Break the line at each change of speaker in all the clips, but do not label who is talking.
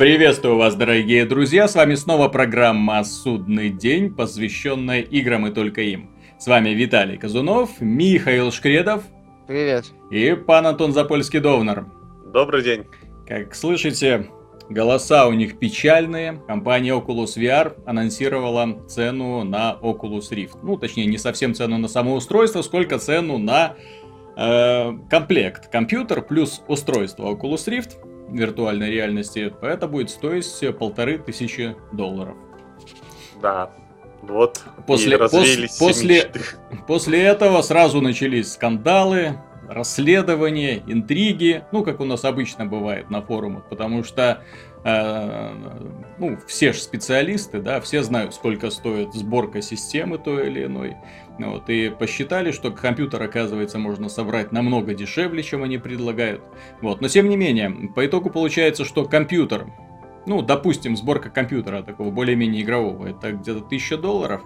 Приветствую вас, дорогие друзья! С вами снова программа «Судный день», посвященная играм и только им. С вами Виталий Казунов, Михаил Шкредов.
Привет.
И пан Антон Запольский-Довнер.
Добрый день.
Как слышите, голоса у них печальные. Компания Oculus VR анонсировала цену на Oculus Rift. Ну, точнее, не совсем цену на само устройство, сколько цену на э, комплект. Компьютер плюс устройство Oculus Rift виртуальной реальности. Это будет стоить полторы тысячи долларов.
Да, вот.
После, пос, после, после этого сразу начались скандалы, расследования, интриги, ну, как у нас обычно бывает на форумах, потому что э, ну, все же специалисты, да, все знают, сколько стоит сборка системы той или иной. Вот, и посчитали, что компьютер, оказывается, можно собрать намного дешевле, чем они предлагают. Вот, но тем не менее, по итогу получается, что компьютер, ну, допустим, сборка компьютера такого более-менее игрового, это где-то 1000 долларов,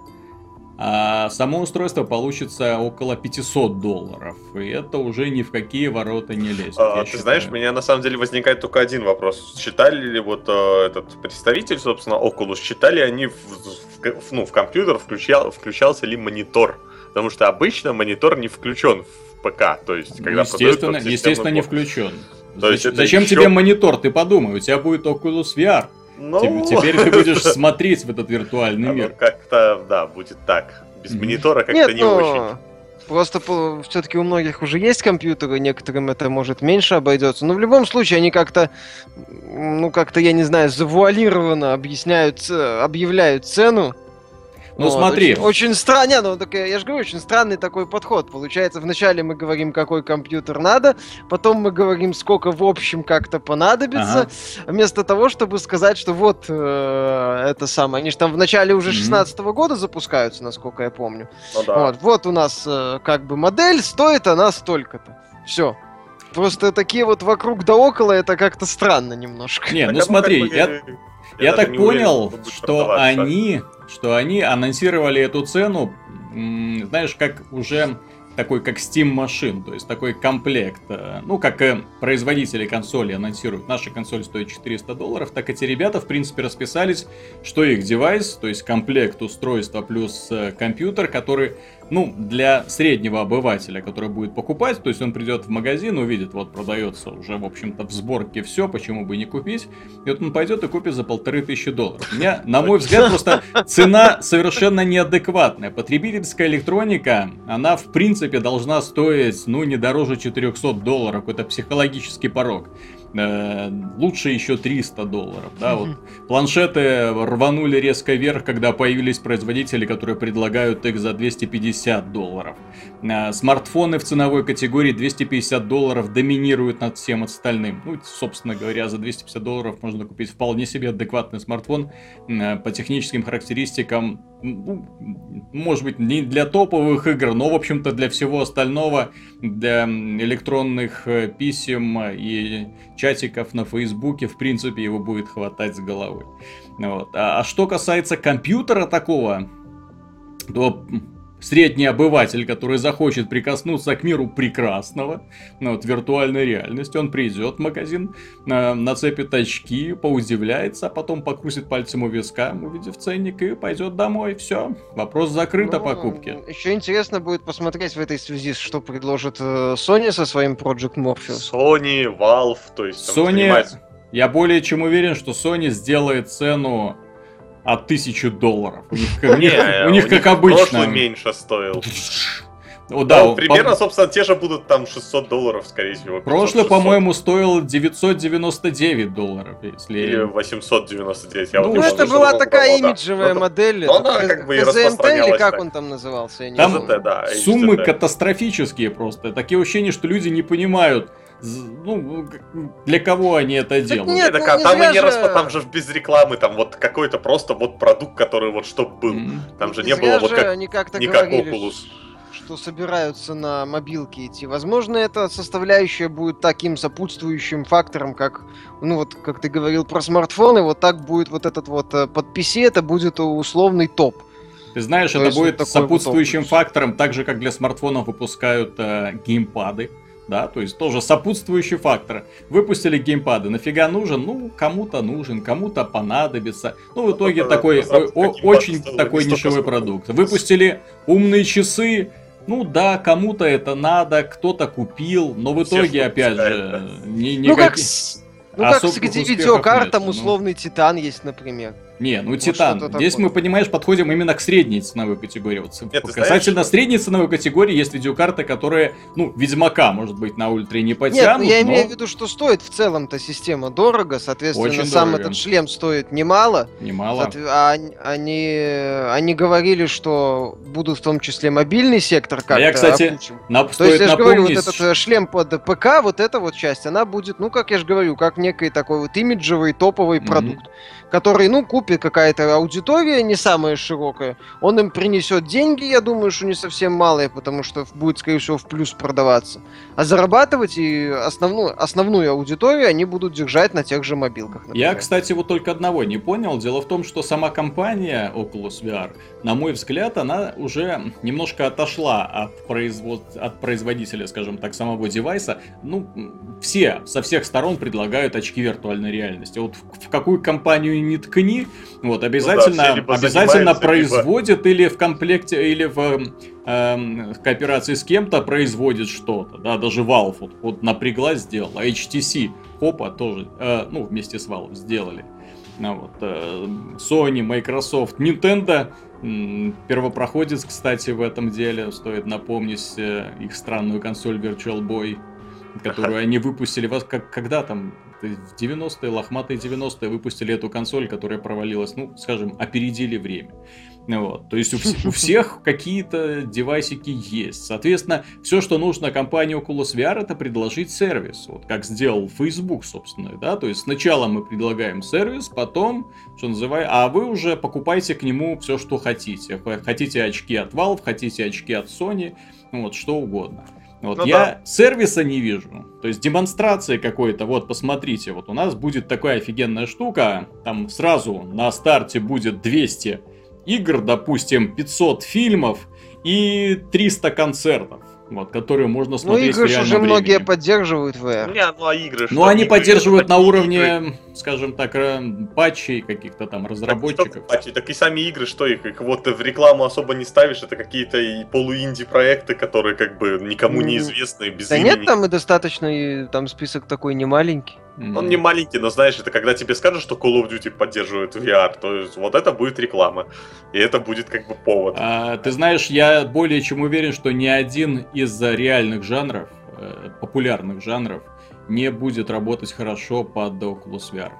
а само устройство получится около 500 долларов. И это уже ни в какие ворота не лезет.
А, ты считаю. знаешь, у меня на самом деле возникает только один вопрос. Считали ли вот э, этот представитель, собственно, Oculus, считали они в, в, ну, в компьютер, включал, включался ли монитор? Потому что обычно монитор не включен в ПК. То есть, когда
естественно, естественно не включен. То есть, Зачем еще... тебе монитор? Ты подумай, у тебя будет Oculus VR. Ну... Теперь ты будешь смотреть в этот виртуальный мир.
Как-то, да, будет так. Без монитора как-то не ну, очень.
Просто все-таки у многих уже есть компьютеры, некоторым это может меньше обойдется. Но в любом случае они как-то, ну как-то, я не знаю, завуалированно объясняют, объявляют цену
ну вот, смотри.
Очень, очень странно, ну так я же говорю, очень странный такой подход. Получается, вначале мы говорим, какой компьютер надо, потом мы говорим, сколько в общем как-то понадобится, ага. вместо того, чтобы сказать, что вот э, это самое. Они же там в начале уже 16 -го года запускаются, насколько я помню. Ну, да. вот, вот у нас э, как бы модель, стоит она столько-то. Все. Просто такие вот вокруг да около, это как-то странно немножко.
Не, ну смотри, я... Я, я так понял, уверен, что они, что они анонсировали эту цену, знаешь, как уже такой как Steam Machine, то есть такой комплект. Э, ну, как э, производители консоли анонсируют, наша консоль стоит 400 долларов, так эти ребята, в принципе, расписались, что их девайс, то есть комплект устройства плюс э, компьютер, который, ну, для среднего обывателя, который будет покупать, то есть он придет в магазин, увидит, вот продается уже, в общем-то, в сборке все, почему бы не купить, и вот он пойдет и купит за полторы тысячи долларов. У меня, на мой взгляд, просто цена совершенно неадекватная. Потребительская электроника, она, в принципе, должна стоить, ну, не дороже 400 долларов. Это психологический порог. Э, лучше еще 300 долларов. Да, вот планшеты рванули резко вверх, когда появились производители, которые предлагают их за 250 долларов. Э, смартфоны в ценовой категории 250 долларов доминируют над всем остальным. Ну, собственно говоря, за 250 долларов можно купить вполне себе адекватный смартфон э, по техническим характеристикам ну, может быть, не для топовых игр, но, в общем-то, для всего остального, для электронных писем и чатиков на Фейсбуке, в принципе, его будет хватать с головой. Вот. А, а что касается компьютера такого, то средний обыватель, который захочет прикоснуться к миру прекрасного, ну, вот, виртуальной реальности, он придет в магазин, э, нацепит очки, поудивляется, а потом покрутит пальцем у виска, увидев ценник, и пойдет домой. Все, вопрос закрыт ну, о покупке.
Еще интересно будет посмотреть в этой связи, что предложит э, Sony со своим Project Morpheus.
Sony, Valve, то есть...
Sony, я более чем уверен, что Sony сделает цену от тысячи долларов. У них, у них, у них как обычно. Прошлый
меньше стоил. О, да, ну, примерно, по... собственно, те же будут там 600 долларов, скорее всего.
Прошлый, по-моему, стоил 999 долларов,
если... Или 899.
Я ну, вот это была такая было, имиджевая да. модель.
Но она как бы и распространялась.
или как он там назывался?
Я там КЗТ, да, суммы катастрофические просто. Такие ощущения, что люди не понимают, ну, для кого они это так делают?
Нет, так, ну, там, и не же... расп... там же без рекламы, там вот какой-то просто вот продукт, который вот чтоб был. Mm-hmm. Там же не, не было вот как,
они как-то не как Oculus. Что собираются на мобилке идти. Возможно, эта составляющая будет таким сопутствующим фактором, как, ну вот, как ты говорил про смартфоны, вот так будет вот этот вот э, под PC, это будет условный топ.
Ты знаешь, То это будет сопутствующим вот фактором, так же, как для смартфонов выпускают э, геймпады да, то есть тоже сопутствующий фактор. Выпустили геймпады, нафига нужен? Ну, кому-то нужен, кому-то понадобится. Ну, в итоге ну, такой, о, очень такой нишевой продукт. Выпустили умные часы, ну да, кому-то это надо, кто-то купил, но в итоге, опять же,
ни, никаких... Ну как, ну как где видеокартам условный ну... Титан есть, например.
Не, ну вот Титан. Здесь мы, понимаешь, подходим именно к средней ценовой категории. Вот, Нет, касательно знаешь, средней ценовой категории есть видеокарты, которые, ну, Ведьмака, может быть, на ультре не потянут. Нет,
ну, я но... имею в виду, что стоит в целом-то система дорого, соответственно, Очень сам дорого. этот шлем стоит немало.
Немало.
А они, они говорили, что будут в том числе мобильный сектор как-то
а я, кстати,
на, То есть, я же говорю, вот этот э, шлем под ПК, вот эта вот часть, она будет, ну, как я же говорю, как некий такой вот имиджевый топовый mm-hmm. продукт который, ну, купит какая-то аудитория не самая широкая, он им принесет деньги, я думаю, что не совсем малые, потому что будет, скорее всего, в плюс продаваться. А зарабатывать и основную, основную аудиторию они будут держать на тех же мобилках.
Например. Я, кстати, вот только одного не понял. Дело в том, что сама компания Oculus VR, на мой взгляд, она уже немножко отошла от, производ... от производителя, скажем так, самого девайса. Ну, все, со всех сторон предлагают очки виртуальной реальности. Вот в какую компанию не ткни, вот, обязательно, ну да, обязательно производит либо... или в комплекте, или в э, кооперации с кем-то производит что-то, да, даже Valve вот, вот напряглась, сделала, HTC, хопа, тоже, э, ну, вместе с Valve сделали. Ну, вот, э, Sony, Microsoft, Nintendo, первопроходец, кстати, в этом деле, стоит напомнить э, их странную консоль Virtual Boy, которую они выпустили, вас как, когда там, в 90-е, лохматые 90-е выпустили эту консоль, которая провалилась, ну, скажем, опередили время. Вот. То есть у, у всех какие-то девайсики есть. Соответственно, все, что нужно компании Oculus VR, это предложить сервис. Вот как сделал Facebook, собственно. Да? То есть сначала мы предлагаем сервис, потом, что называется, а вы уже покупайте к нему все, что хотите. Хотите очки от Valve, хотите очки от Sony, вот, что угодно. Вот ну, я да. сервиса не вижу. То есть демонстрации какой-то, вот посмотрите, вот у нас будет такая офигенная штука, там сразу на старте будет 200 игр, допустим, 500 фильмов и 300 концертов вот, которую можно ну, смотреть
ну, игры в уже времени. многие поддерживают VR.
Не, ну а игры Ну, они поддерживают на уровне, игры. скажем так, патчей каких-то там разработчиков. Так,
патчи, так и сами игры, что их, их вот в рекламу особо не ставишь, это какие-то и полуинди проекты, которые как бы никому не известны, без
Да имени. нет, там и достаточно, и там список такой не маленький.
Mm-hmm. Он не маленький, но знаешь, это когда тебе скажут, что Call of Duty поддерживает VR, то есть вот это будет реклама. И это будет как бы повод.
А, ты знаешь, я более чем уверен, что ни один из реальных жанров, э, популярных жанров, не будет работать хорошо под Oculus VR.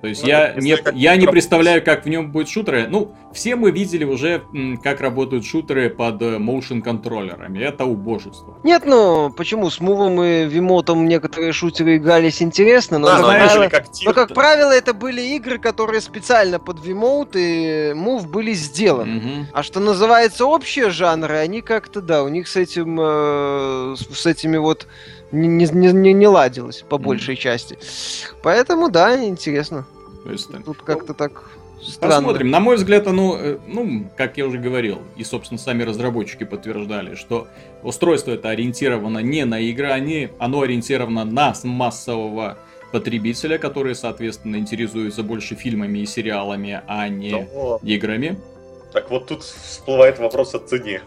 То есть ну, я, не, я не представляю, как в нем будет шутеры. Ну, все мы видели уже, как работают шутеры под э, motion контроллерами. Это убожество.
Нет, ну почему? С мувом и вимотом некоторые шутеры игрались интересно, но, да, как, знаешь, правило, как но как правило это были игры, которые специально под вимоут и мув были сделаны. Угу. А что называется общие жанры, они как-то, да, у них с этим, э, с этими вот не, не, не, не ладилось по большей mm. части. Поэтому, да, интересно. То есть, Тут как-то так странно.
Посмотрим. На мой взгляд, оно, э, ну, как я уже говорил, и, собственно, сами разработчики подтверждали, что устройство это ориентировано не на игры, они, оно ориентировано на массового потребителя, который, соответственно, интересуется больше фильмами и сериалами, а не О. играми.
Так вот тут всплывает вопрос о цене.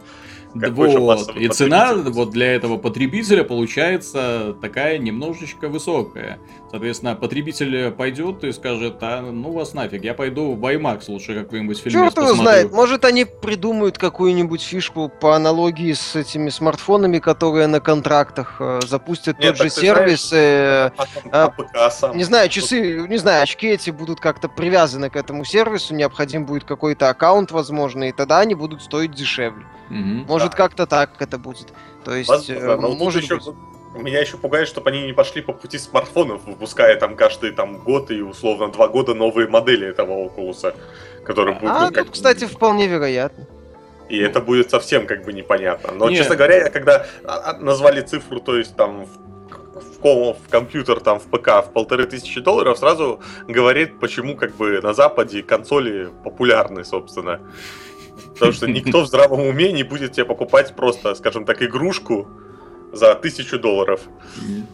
Вот. И цена вот для этого потребителя получается такая немножечко высокая. Соответственно, потребитель пойдет и скажет, а ну вас нафиг, я пойду в IMAX лучше какой-нибудь фильм
Черт его знает, может они придумают какую-нибудь фишку по аналогии с этими смартфонами, которые на контрактах э, запустят Нет, тот же сервис. Знаешь, э, а, а, не знаю, часы, не знаю, очки эти будут как-то привязаны к этому сервису, необходим будет какой-то аккаунт, возможно, и тогда они будут стоить дешевле. Угу. Может, да. как-то так это будет. То есть, Возможно, э, может
еще, быть. Меня еще пугает, чтобы они не пошли по пути смартфонов, выпуская там каждый там год и условно два года новые модели этого Oculus, которые
будут... А, ну, как... кстати, вполне вероятно.
И это будет совсем как бы непонятно. Но, Нет. честно говоря, я когда а, а, назвали цифру, то есть там в, в, в компьютер, там, в ПК в полторы тысячи долларов, сразу говорит, почему как бы на Западе консоли популярны, собственно. Потому что никто в здравом уме не будет тебе покупать просто, скажем так, игрушку за тысячу долларов.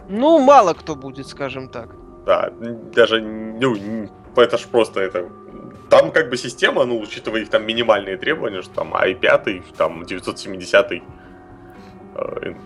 Ну, мало кто будет, скажем так.
Да, даже, ну, это ж просто это там как бы система, ну, учитывая их там минимальные требования, что там i5, там 970 э,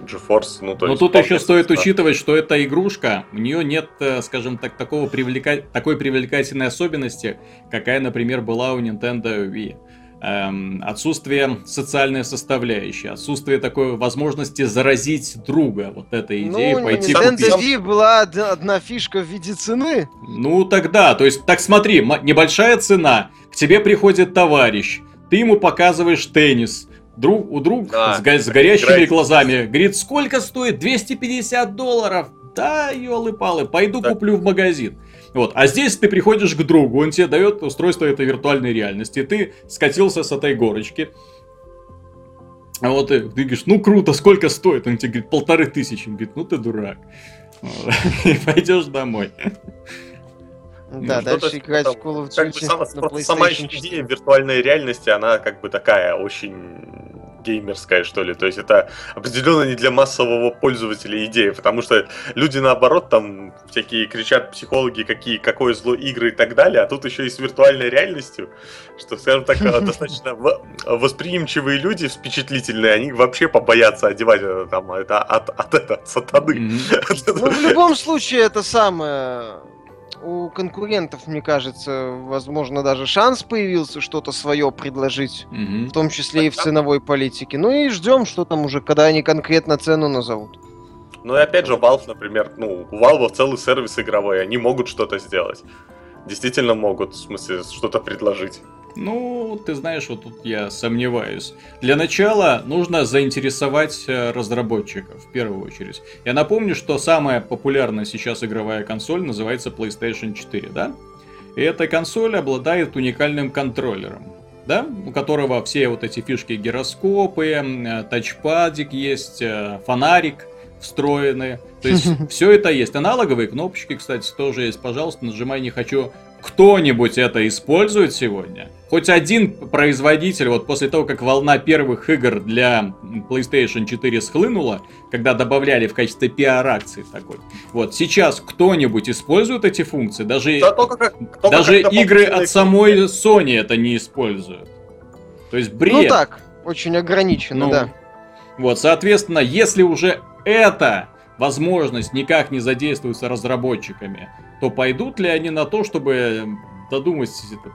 GeForce, ну, то
Но
есть...
тут еще стоит учитывать, что эта игрушка, у нее нет, э, скажем так, такого привлека... такой привлекательной особенности, какая, например, была у Nintendo Wii эм, отсутствие социальной составляющей, отсутствие такой возможности заразить друга. Вот эта идея
ну,
пойти
Nintendo купить. Wii была одна фишка в виде цены.
Ну тогда, то есть, так смотри, небольшая цена, к тебе приходит товарищ, ты ему показываешь теннис, друг у друга да, с, го- с горящими играть. глазами, говорит, сколько стоит? 250 долларов. Да, елы-палы, пойду да. куплю в магазин. Вот. А здесь ты приходишь к другу, он тебе дает устройство этой виртуальной реальности, ты скатился с этой горочки, а вот ты, ты говоришь, ну круто, сколько стоит? Он тебе говорит, полторы тысячи. Он говорит, ну ты дурак. И пойдешь домой.
Да, ну, дальше играть в Call of Duty как бы
сама, сама идея виртуальной реальности, она как бы такая очень геймерская, что ли. То есть это определенно не для массового пользователя идея, потому что люди наоборот там всякие кричат психологи, какие, какое зло игры и так далее, а тут еще и с виртуальной реальностью, что, скажем так, достаточно восприимчивые люди, впечатлительные, они вообще побоятся одевать это, там, это от, от, от, от сатаны.
Ну, в любом случае, это самое у конкурентов, мне кажется, возможно, даже шанс появился что-то свое предложить, угу. в том числе и в ценовой политике. Ну и ждем, что там уже, когда они конкретно цену назовут.
Ну и опять же, Valve, например, ну, у Valve целый сервис игровой, они могут что-то сделать. Действительно могут, в смысле, что-то предложить.
Ну, ты знаешь, вот тут я сомневаюсь. Для начала нужно заинтересовать э, разработчиков в первую очередь. Я напомню, что самая популярная сейчас игровая консоль называется PlayStation 4, да? И эта консоль обладает уникальным контроллером, да? У которого все вот эти фишки гироскопы, э, тачпадик есть, э, фонарик встроены. То есть все это есть. Аналоговые кнопочки, кстати, тоже есть. Пожалуйста, нажимай не хочу кто-нибудь это использует сегодня? Хоть один производитель, вот после того, как волна первых игр для PlayStation 4 схлынула, когда добавляли в качестве пиар-акции такой, вот сейчас кто-нибудь использует эти функции? Даже, да, только как, только даже игры от самой Sony это не используют. То есть бред. Ну
так, очень ограниченно, ну, да.
Вот, соответственно, если уже эта возможность никак не задействуется разработчиками, то пойдут ли они на то, чтобы додумать,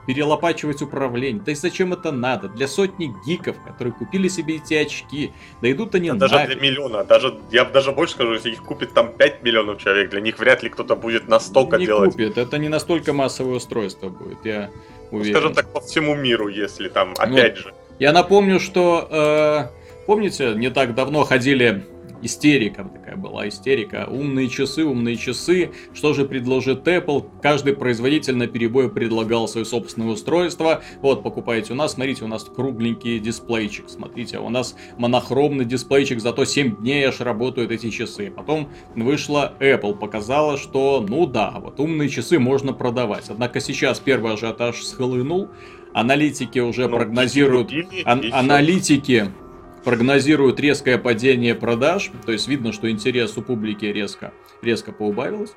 перелопачивать управление. Да и зачем это надо? Для сотни гиков, которые купили себе эти очки. Да идут они
да Даже для миллиона. Даже, я даже больше скажу, если их купит там 5 миллионов человек, для них вряд ли кто-то будет настолько
не
делать.
купит. Это не настолько массовое устройство будет, я ну, уверен.
Скажем так, по всему миру, если там, ну, опять ну, же.
Я напомню, что... Э, помните, не так давно ходили истерика такая была, истерика. Умные часы, умные часы. Что же предложит Apple? Каждый производитель на перебой предлагал свое собственное устройство. Вот, покупаете у нас, смотрите, у нас кругленький дисплейчик. Смотрите, у нас монохромный дисплейчик, зато 7 дней аж работают эти часы. Потом вышла Apple, показала, что, ну да, вот умные часы можно продавать. Однако сейчас первый ажиотаж схлынул. Аналитики уже ну, прогнозируют... Ан- аналитики прогнозируют резкое падение продаж, то есть видно, что интерес у публики резко, резко поубавилось.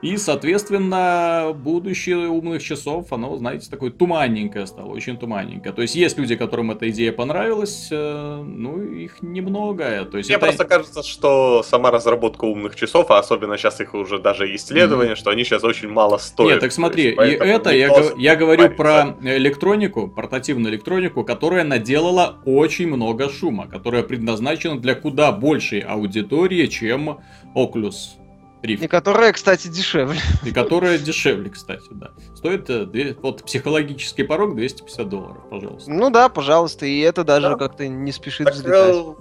И, соответственно, будущее умных часов, оно, знаете, такое туманненькое стало, очень туманненькое. То есть есть люди, которым эта идея понравилась, э, ну, их немного. То есть
Мне
это...
просто кажется, что сама разработка умных часов, а особенно сейчас их уже даже исследования, mm-hmm. что они сейчас очень мало стоят.
Нет, так смотри, есть, и это я, я говорю про электронику, портативную электронику, которая наделала очень много шума, которая предназначена для куда большей аудитории, чем Oculus.
Риф. И которая, кстати, дешевле.
И которая дешевле, кстати, да. Стоит э, вот психологический порог 250 долларов, пожалуйста.
Ну да, пожалуйста, и это даже да. как-то не спешит так, взлетать. Э,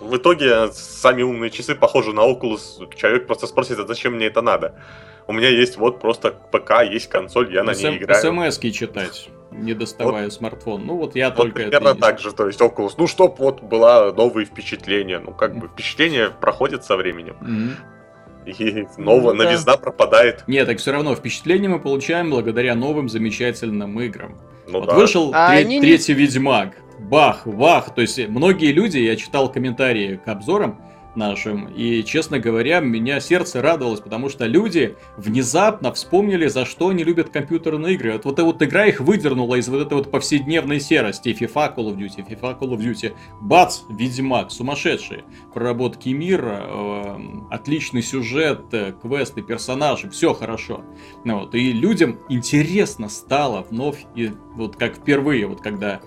в итоге сами умные часы похожи на Oculus. Человек просто спросит, а зачем мне это надо? У меня есть вот просто ПК, есть консоль, я на ней играю.
СМСки читать, не доставая вот, смартфон. Ну вот я
вот
только
примерно это так же, то есть Oculus. Ну, чтоб вот было новые впечатления. Ну, как бы впечатления проходят со временем. Mm-hmm и новая ну, новизна да. пропадает.
Нет, так все равно впечатление мы получаем благодаря новым замечательным играм. Ну, вот да. вышел а тре- третий не... Ведьмак. Бах, вах. То есть многие люди, я читал комментарии к обзорам, нашим. И, честно говоря, меня сердце радовалось, потому что люди внезапно вспомнили, за что они любят компьютерные игры. Вот, вот вот игра их выдернула из вот этой вот повседневной серости. FIFA, Call of Duty, FIFA, Call of Duty. Бац! Ведьмак, сумасшедшие. Проработки мира, э, отличный сюжет, э, квесты, персонажи, все хорошо. Ну, вот, и людям интересно стало вновь, и вот как впервые, вот когда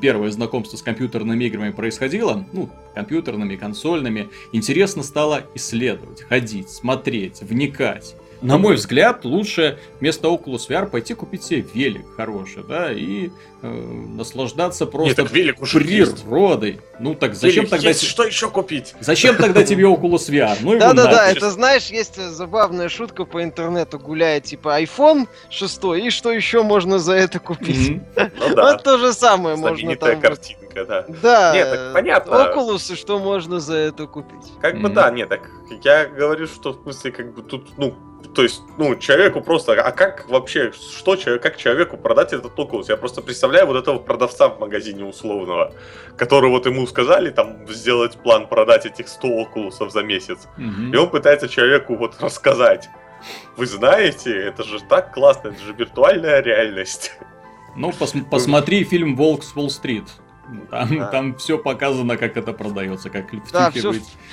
первое знакомство с компьютерными играми происходило, ну, компьютерными, консольными, интересно стало исследовать, ходить, смотреть, вникать на мой взгляд, лучше вместо Oculus VR пойти купить себе велик хороший, да, и э, наслаждаться просто
Нет, велик
уже природой. Есть. Ну так зачем велик тогда...
Есть, что еще купить?
Зачем тогда тебе Oculus VR? Ну,
Да-да-да, это знаешь, есть забавная шутка по интернету гуляет, типа iPhone 6, и что еще можно за это купить? Ну да. Вот то же самое можно там... картинка, да. Да, нет, так понятно. Oculus, что можно за это купить?
Как бы да, нет, так я говорю, что в смысле, как бы тут, ну, то есть, ну, человеку просто, а как вообще, что человек, как человеку продать этот Oculus? Я просто представляю вот этого продавца в магазине условного, который вот ему сказали там сделать план продать этих 100 Oculus за месяц, угу. и он пытается человеку вот рассказать. Вы знаете, это же так классно, это же виртуальная реальность.
Ну, пос посмотри фильм «Волк с Уолл-стрит». Там, да. там все показано, как это продается, как да, все...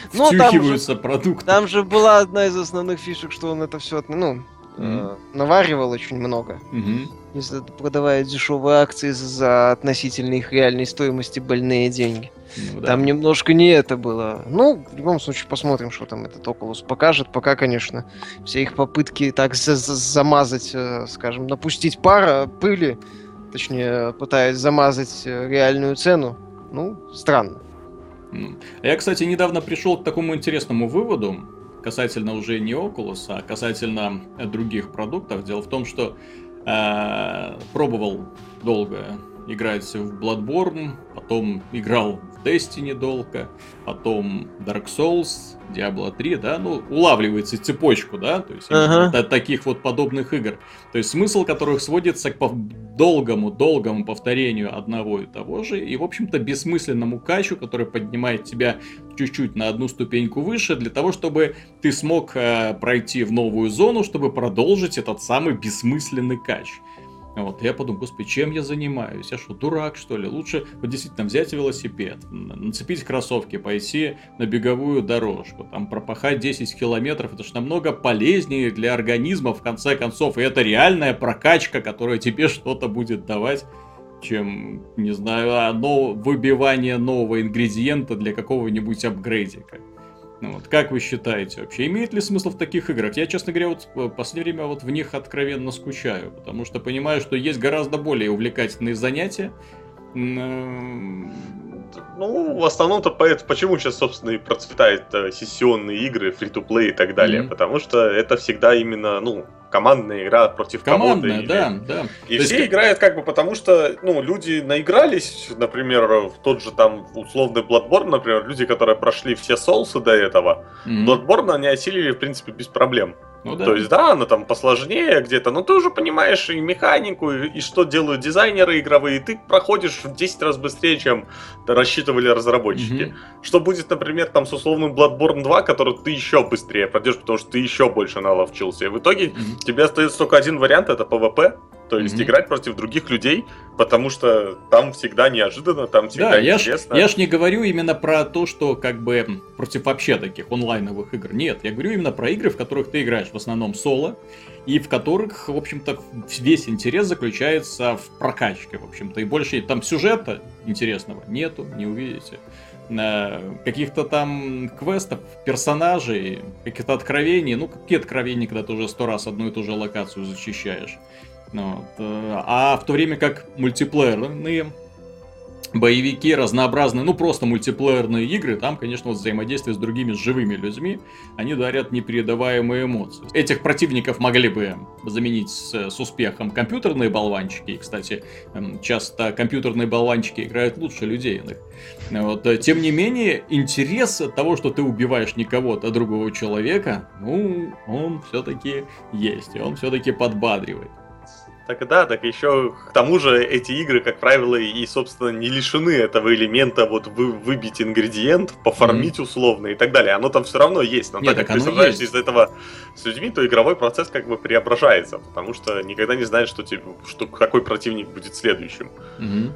втюхиваются ну, там продукты.
Там же была одна из основных фишек, что он это все ну, mm-hmm. э, наваривал очень много. Mm-hmm. Продавая дешевые акции за относительно их реальной стоимости больные деньги. Ну, да. Там немножко не это было. Ну, в любом случае, посмотрим, что там этот Oculus покажет. Пока, конечно, все их попытки так за -за замазать, э, скажем, напустить пара пыли Точнее, пытаясь замазать э, реальную цену. Ну, странно.
Я, кстати, недавно пришел к такому интересному выводу, касательно уже не Oculus, а касательно других продуктов. Дело в том, что э, пробовал долго играть в Bloodborne, потом играл Destiny долго, потом Dark Souls, Diablo 3, да, ну, улавливается цепочку, да, то есть ага. таких вот подобных игр. То есть смысл которых сводится к долгому-долгому повторению одного и того же, и, в общем-то, бессмысленному качу, который поднимает тебя чуть-чуть на одну ступеньку выше, для того, чтобы ты смог э, пройти в новую зону, чтобы продолжить этот самый бессмысленный кач. Вот, я подумал, господи, чем я занимаюсь? Я что, дурак, что ли? Лучше вот действительно взять велосипед, нацепить кроссовки, пойти на беговую дорожку, там пропахать 10 километров. Это же намного полезнее для организма, в конце концов. И это реальная прокачка, которая тебе что-то будет давать чем, не знаю, одно выбивание нового ингредиента для какого-нибудь апгрейдика. Ну, вот, как вы считаете вообще, имеет ли смысл в таких играх? Я, честно говоря, вот в последнее время вот в них откровенно скучаю, потому что понимаю, что есть гораздо более увлекательные занятия.
Ну, в основном-то поэтому, почему сейчас, собственно, и процветают э, сессионные игры, фри-то-плей и так далее, mm-hmm. потому что это всегда именно, ну, командная игра против
командная, кого-то. Да, да.
И То все есть... играют как бы потому, что, ну, люди наигрались, например, в тот же там условный Bloodborne, например, люди, которые прошли все соусы до этого, mm-hmm. Bloodborne они осилили, в принципе, без проблем. Ну, да. То есть, да, она там посложнее где-то, но ты уже понимаешь и механику, и, и что делают дизайнеры игровые, и ты проходишь в 10 раз быстрее, чем рассчитывали разработчики. Угу. Что будет, например, там с условным Bloodborne 2, который ты еще быстрее пройдешь, потому что ты еще больше наловчился. И в итоге угу. тебе остается только один вариант, это PvP, то есть mm-hmm. играть против других людей, потому что там всегда неожиданно, там всегда да, интересно.
Я ж, я ж не говорю именно про то, что как бы против вообще таких онлайновых игр. Нет, я говорю именно про игры, в которых ты играешь в основном соло, и в которых, в общем-то, весь интерес заключается в прокачке, в общем-то. И больше там сюжета интересного нету, не увидите каких-то там квестов, персонажей, каких-то откровений. Ну, какие откровения, когда ты уже сто раз одну и ту же локацию защищаешь. Ну вот. Э, а в то время как мультиплеерные боевики разнообразные, ну просто мультиплеерные игры, там, конечно, вот взаимодействие с другими живыми людьми, они дарят непередаваемые эмоции. Этих противников могли бы заменить с, с успехом компьютерные болванчики, кстати, эм, часто компьютерные болванчики играют лучше людей. Вот. Э, тем не менее, интерес от того, что ты убиваешь не кого-то, а другого человека, ну, он все-таки есть, и он все-таки подбадривает.
Так да, так еще к тому же эти игры, как правило, и, собственно, не лишены этого элемента вот вы, выбить ингредиент, пофармить mm-hmm. условно и так далее. Оно там все равно есть. Но Нет, так как ты сражаешься из этого с людьми, то игровой процесс как бы преображается, потому что никогда не знаешь, что, тебе, что какой противник будет следующим. Mm-hmm.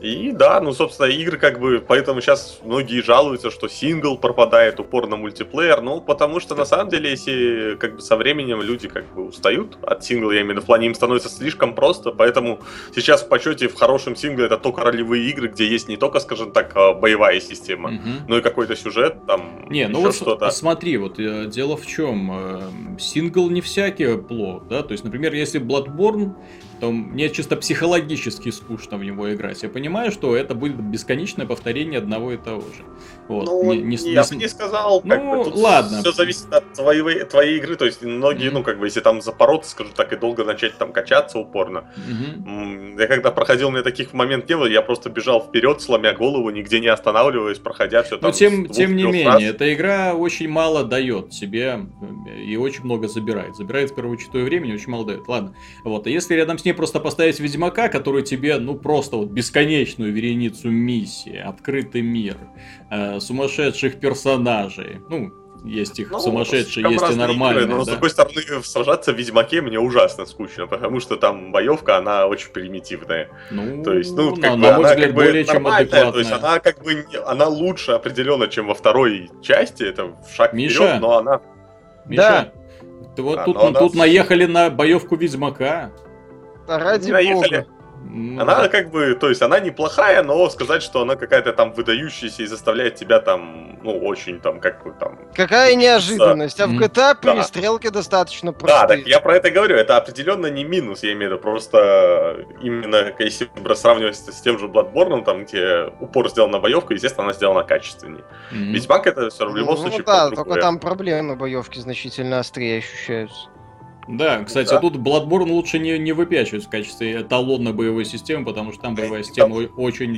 И да, ну, собственно, игры как бы, поэтому сейчас многие жалуются, что сингл пропадает, упор на мультиплеер, ну, потому что на самом деле, если как бы со временем люди как бы устают от сингла, я имею в виду, в плане им становится слишком просто, поэтому сейчас в почете в хорошем сингле это только ролевые игры, где есть не только, скажем так, а, боевая система, угу. но и какой-то сюжет, там,
Не, ну вот что-то. смотри, вот э, дело в чем, э, сингл не всякий плох, да, то есть, например, если Bloodborne то мне чисто психологически скучно в него играть. Я понимаю, что это будет бесконечное повторение одного и того же.
Вот. Ну, не, не, я бы не сказал, как ну, бы, тут ладно. все зависит от твоей, твоей игры, то есть многие, mm-hmm. ну, как бы, если там запороться, скажу так, и долго начать там качаться упорно. Mm-hmm. Я когда проходил, у меня таких моментов не было, я просто бежал вперед, сломя голову, нигде не останавливаясь, проходя все там.
Но тем, тем не менее, раз. эта игра очень мало дает себе и очень много забирает. Забирает в первую очередь времени, очень мало дает. Ладно. Вот. А если рядом с ней просто поставить Ведьмака, который тебе, ну, просто вот бесконечную вереницу миссий, открытый мир, э, сумасшедших персонажей. Ну, есть их ну, сумасшедшие, есть и нормальные. Игры, но,
да? с другой стороны, сражаться в Ведьмаке мне ужасно скучно, потому что там боевка, она очень примитивная. Ну, то есть, ну, как на, бы, на мой она взгляд, как более чем адекватная. То есть, она как бы, она лучше определенно, чем во второй части, это шаг Миша, вперед, но она...
Миша, да. ты вот а, тут, она... тут наехали на боевку Ведьмака.
Ради бога.
Ну, она как бы, то есть она неплохая, но сказать, что она какая-то там выдающаяся и заставляет тебя там, ну, очень там, как бы там...
Какая неожиданность, а в GTA да. перестрелки достаточно
простые. Да, так я про это говорю, это определенно не минус, я имею в виду, просто именно если сравнивать с тем же Bloodborne, там, где упор сделан на боевку, естественно, она сделана качественнее. Mm-hmm. Ведьмак это все в любом ну, случае...
Ну да, только там проблемы боевки значительно острее ощущаются.
Да, кстати, да. тут Bloodborne лучше не, не выпячивать в качестве эталонной боевой системы, потому что там боевая система очень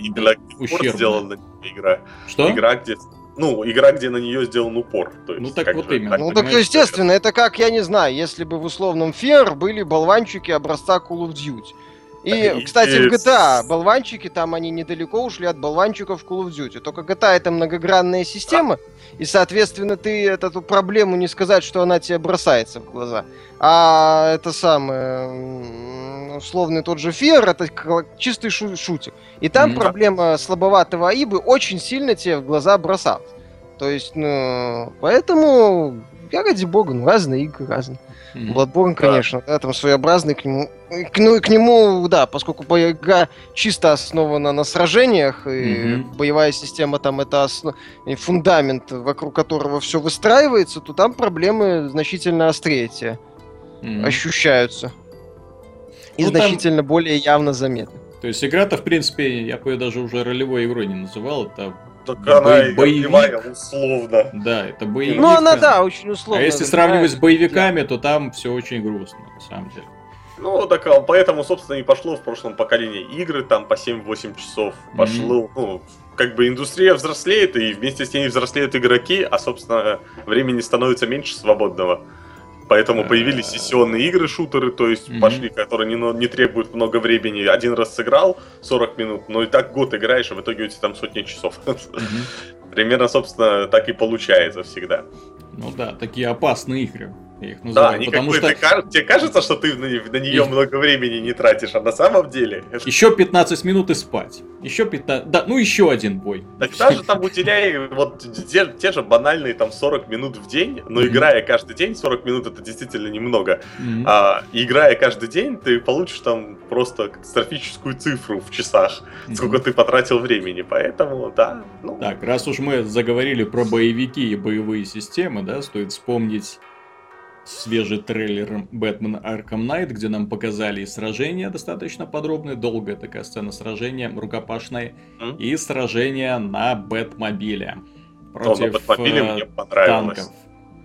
ущербная. сделана
игра. Что? Игра, где ну, игра, где на нее сделан упор.
То есть, ну так вот же, именно. Так, ну так естественно, это как, я не знаю, если бы в условном Фер были болванчики образца Call of Duty. И, и, кстати, в GTA болванчики, там они недалеко ушли от болванчиков в Call of Duty. Только GTA это многогранная система, и, соответственно, ты эту проблему не сказать, что она тебе бросается в глаза. А это самое, условный тот же Фер, это чистый шу шутик. И там mm-hmm. проблема слабоватого Аибы очень сильно тебе в глаза бросалась. То есть, ну, поэтому, я ради бога, ну, разные игры, разные. Mm-hmm. Bloodborne, конечно, да. да, там своеобразный к нему. К, ну, к нему, да, поскольку игра чисто основана на сражениях, и mm-hmm. боевая система там это основ... фундамент, вокруг которого все выстраивается, то там проблемы значительно острее те mm-hmm. ощущаются. И ну, значительно там... более явно заметны.
То есть игра-то, в принципе, я бы ее даже уже ролевой игрой не называл, это
так она Бо- боевик. условно.
Да, это боевик.
Ну, она, да, очень условно.
А если сравнивать с боевиками, то там все очень грустно, на самом деле.
Ну, так а, поэтому, собственно, и пошло в прошлом поколении игры, там по 7-8 часов. Пошло, mm-hmm. ну, как бы индустрия взрослеет, и вместе с ней взрослеют игроки, а, собственно, времени становится меньше свободного. Поэтому появились сессионные игры, шутеры, то есть mm-hmm. пошли, которые не, не требуют много времени. Один раз сыграл 40 минут, но и так год играешь, а в итоге у тебя там сотни часов. Mm-hmm. Примерно, собственно, так и получается всегда.
Ну да, такие опасные игры
я их называю. Да, они потому что... Ты, тебе кажется, что ты на, на нее и... много времени не тратишь, а на самом деле...
Еще 15 минут и спать. Еще 15... Да, ну еще один бой.
Так даже там уделяй вот те, те же банальные там 40 минут в день, но mm-hmm. играя каждый день, 40 минут это действительно немного, mm-hmm. а играя каждый день, ты получишь там просто катастрофическую цифру в часах, mm-hmm. сколько ты потратил времени, поэтому, да.
Ну... Так, раз уж мы заговорили про боевики и боевые системы, да, стоит вспомнить свежий трейлер Бэтмен Arkham Knight, где нам показали сражения достаточно подробные, долгая такая сцена сражения, рукопашной, mm? и сражение на Бэтмобиле против
О, на э, мне понравилось. танков.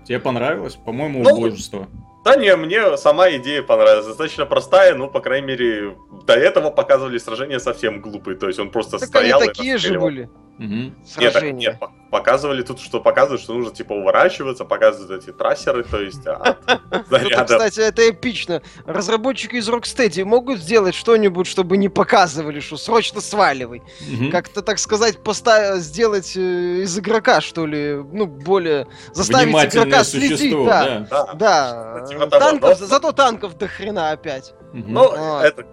Тебе понравилось? По-моему, ну, убожество.
Да не, мне сама идея понравилась. Достаточно простая, но, по крайней мере, до этого показывали сражения совсем глупые. То есть он просто так стоял
они такие же были.
Угу. Сражение. Нет, нет, показывали тут, что показывают, что нужно типа уворачиваться, показывают эти трассеры, то есть от
заряда. Кстати, это эпично. Разработчики из Rocksteady могут сделать что-нибудь, чтобы не показывали, что срочно сваливай. Как-то, так сказать, поставить, сделать э, из игрока, что ли, ну, более... Заставить игрока следить. Да, да. Типа зато танков до хрена опять.
Ну, это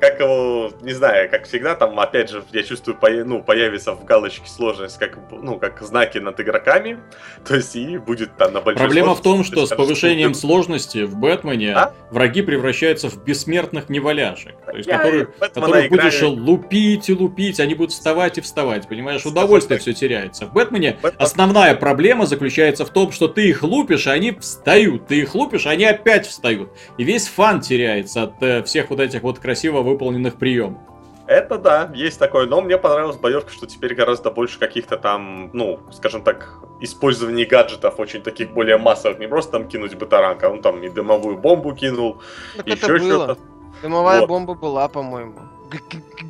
как его, не знаю, как всегда, там, опять же, я чувствую, ну, появится в галочке сложность, как, ну, как знаки над игроками, то есть и будет там на
большой Проблема в том, что с повышением сложности в Бэтмене а? враги превращаются в бессмертных неваляшек, то есть, которые, которых играю... будешь лупить и лупить, они будут вставать и вставать, понимаешь, удовольствие все теряется. В Бэтмене Бэтмен... основная проблема заключается в том, что ты их лупишь, и они встают, ты их лупишь, и они опять встают, и весь фан теряется от э, всех вот этих вот красиво выполненных приемов.
Это да, есть такое, но мне понравилась боевка, что теперь гораздо больше каких-то там, ну, скажем так, использований гаджетов очень таких более массовых, не просто там кинуть батаранка, он там и дымовую бомбу кинул,
так еще что-то. Дымовая вот. бомба была, по-моему.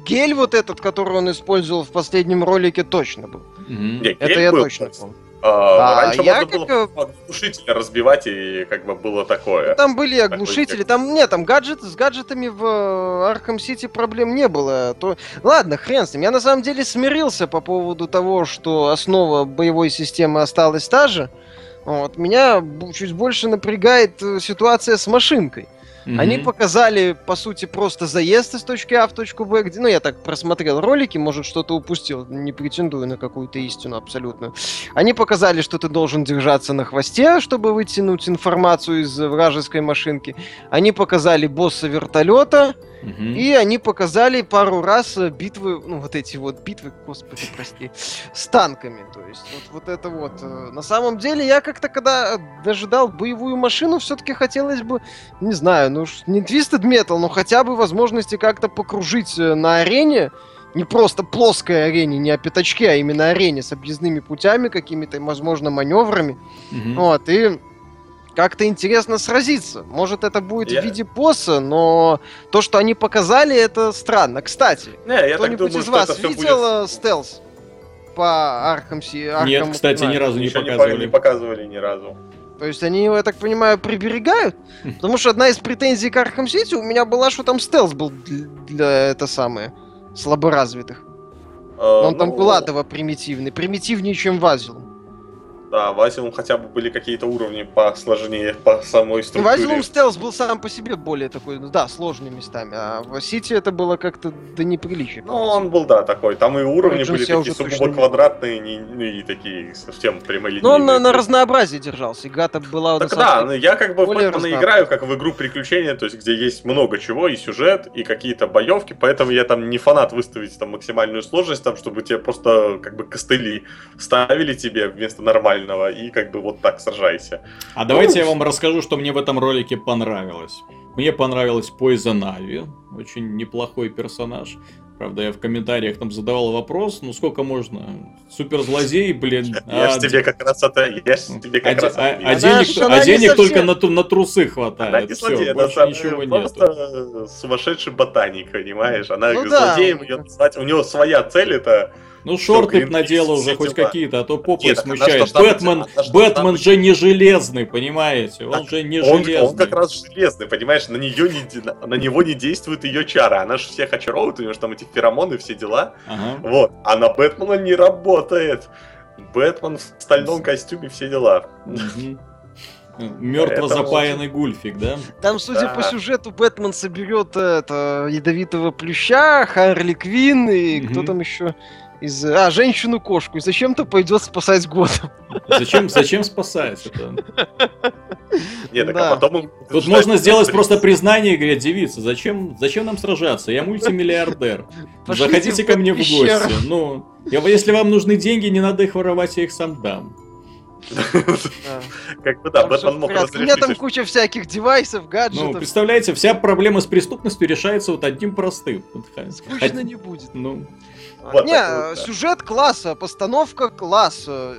Гель вот этот, который он использовал в последнем ролике, точно был.
Mm-hmm. Это я был, точно помню. А, Раньше я можно как... было оглушители разбивать, и как бы было такое. Ну,
там были оглушители, там нет, там гаджеты, с гаджетами в Arkham City проблем не было. То... Ладно, хрен с ним. Я на самом деле смирился по поводу того, что основа боевой системы осталась та же. Вот. Меня чуть больше напрягает э, ситуация с машинкой. Mm-hmm. Они показали, по сути, просто заезд из точки А в точку Б, где, ну, я так просмотрел ролики, может, что-то упустил, не претендую на какую-то истину абсолютную. Они показали, что ты должен держаться на хвосте, чтобы вытянуть информацию из вражеской машинки. Они показали босса вертолета, Угу. И они показали пару раз э, битвы, ну вот эти вот битвы, господи, прости, с танками. То есть вот, вот это вот. Э, на самом деле я как-то, когда дожидал боевую машину, все-таки хотелось бы, не знаю, ну не Twisted Metal, но хотя бы возможности как-то покружить э, на арене, не просто плоской арене, не о пятачке, а именно арене с объездными путями, какими-то, возможно, маневрами. Угу. Вот, и как-то интересно сразиться. Может, это будет я... в виде босса, но то, что они показали, это странно. Кстати,
не, я кто-нибудь думаю, из вас
видел будет... стелс по Архам Архам
Нет, кстати, ни разу не
показывали. Не показывали ни разу.
То есть они его, я так понимаю, приберегают? Хм. Потому что одна из претензий к Архам Сити у меня была, что там стелс был для, для это самое, слаборазвитых. А, Он ну... там был адово примитивный, примитивнее, чем Вазилум.
Да, в хотя бы были какие-то уровни посложнее по самой структуре.
В Stealth был сам по себе более такой, ну да, сложный местами, а в City это было как-то до неприличия.
Ну, он был, да, такой. Там и уровни Origins были такие сугубо квадратные, не, ну, и такие совсем прямолинейные.
Но он на, на разнообразие держался, игра-то была...
Так да, ну, я как бы в Бэтмена играю как в игру приключения, то есть где есть много чего, и сюжет, и какие-то боевки, поэтому я там не фанат выставить там максимальную сложность, там, чтобы тебе просто как бы костыли ставили тебе вместо нормального нормального, и как бы вот так сражайся.
А давайте я вам расскажу, что мне в этом ролике понравилось. Мне понравилась Poison Ivy, очень неплохой персонаж. Правда, я в комментариях там задавал вопрос, ну сколько можно? Суперзлодей, блин.
Я ж тебе как раз это... Я ж тебе как раз
А, а денег, а денег только на, на трусы хватает. Она не Все, больше ничего.
Просто сумасшедший ботаник, понимаешь? Она ну, злодеем ее назвать. У него своя цель это
ну, шорты надела уже хоть какие-то, а то попой Нет, смущает. Бэтмен, Бэтмен же не железный, понимаете? Он же не он, железный.
Он как раз железный, понимаешь? На, нее не, на, него не действует ее чара. Она же всех очаровывает, у нее же там эти феромоны, все дела. Ага. Вот. А на Бэтмена не работает. Бэтмен в стальном костюме, все дела.
Мертво запаянный гульфик, да?
Там, судя да. по сюжету, Бэтмен соберет это ядовитого плюща, Харли Квин и угу. кто там еще? Из... А, женщину-кошку. И зачем-то пойдет спасать Готэм.
Зачем, зачем спасать это?
Нет, так а да. а потом...
Тут можно сделать просто признание и говорить, девица, зачем, зачем нам сражаться? Я мультимиллиардер. Пошлите Заходите ко мне в гости. Ну, я, если вам нужны деньги, не надо их воровать, я их сам дам.
Как бы да, Бэтмен мог разрешить. У меня там куча всяких девайсов, гаджетов.
Ну, представляете, вся проблема с преступностью решается вот одним простым.
Скучно не будет. Ну, вот не, вот, сюжет класса, постановка класса.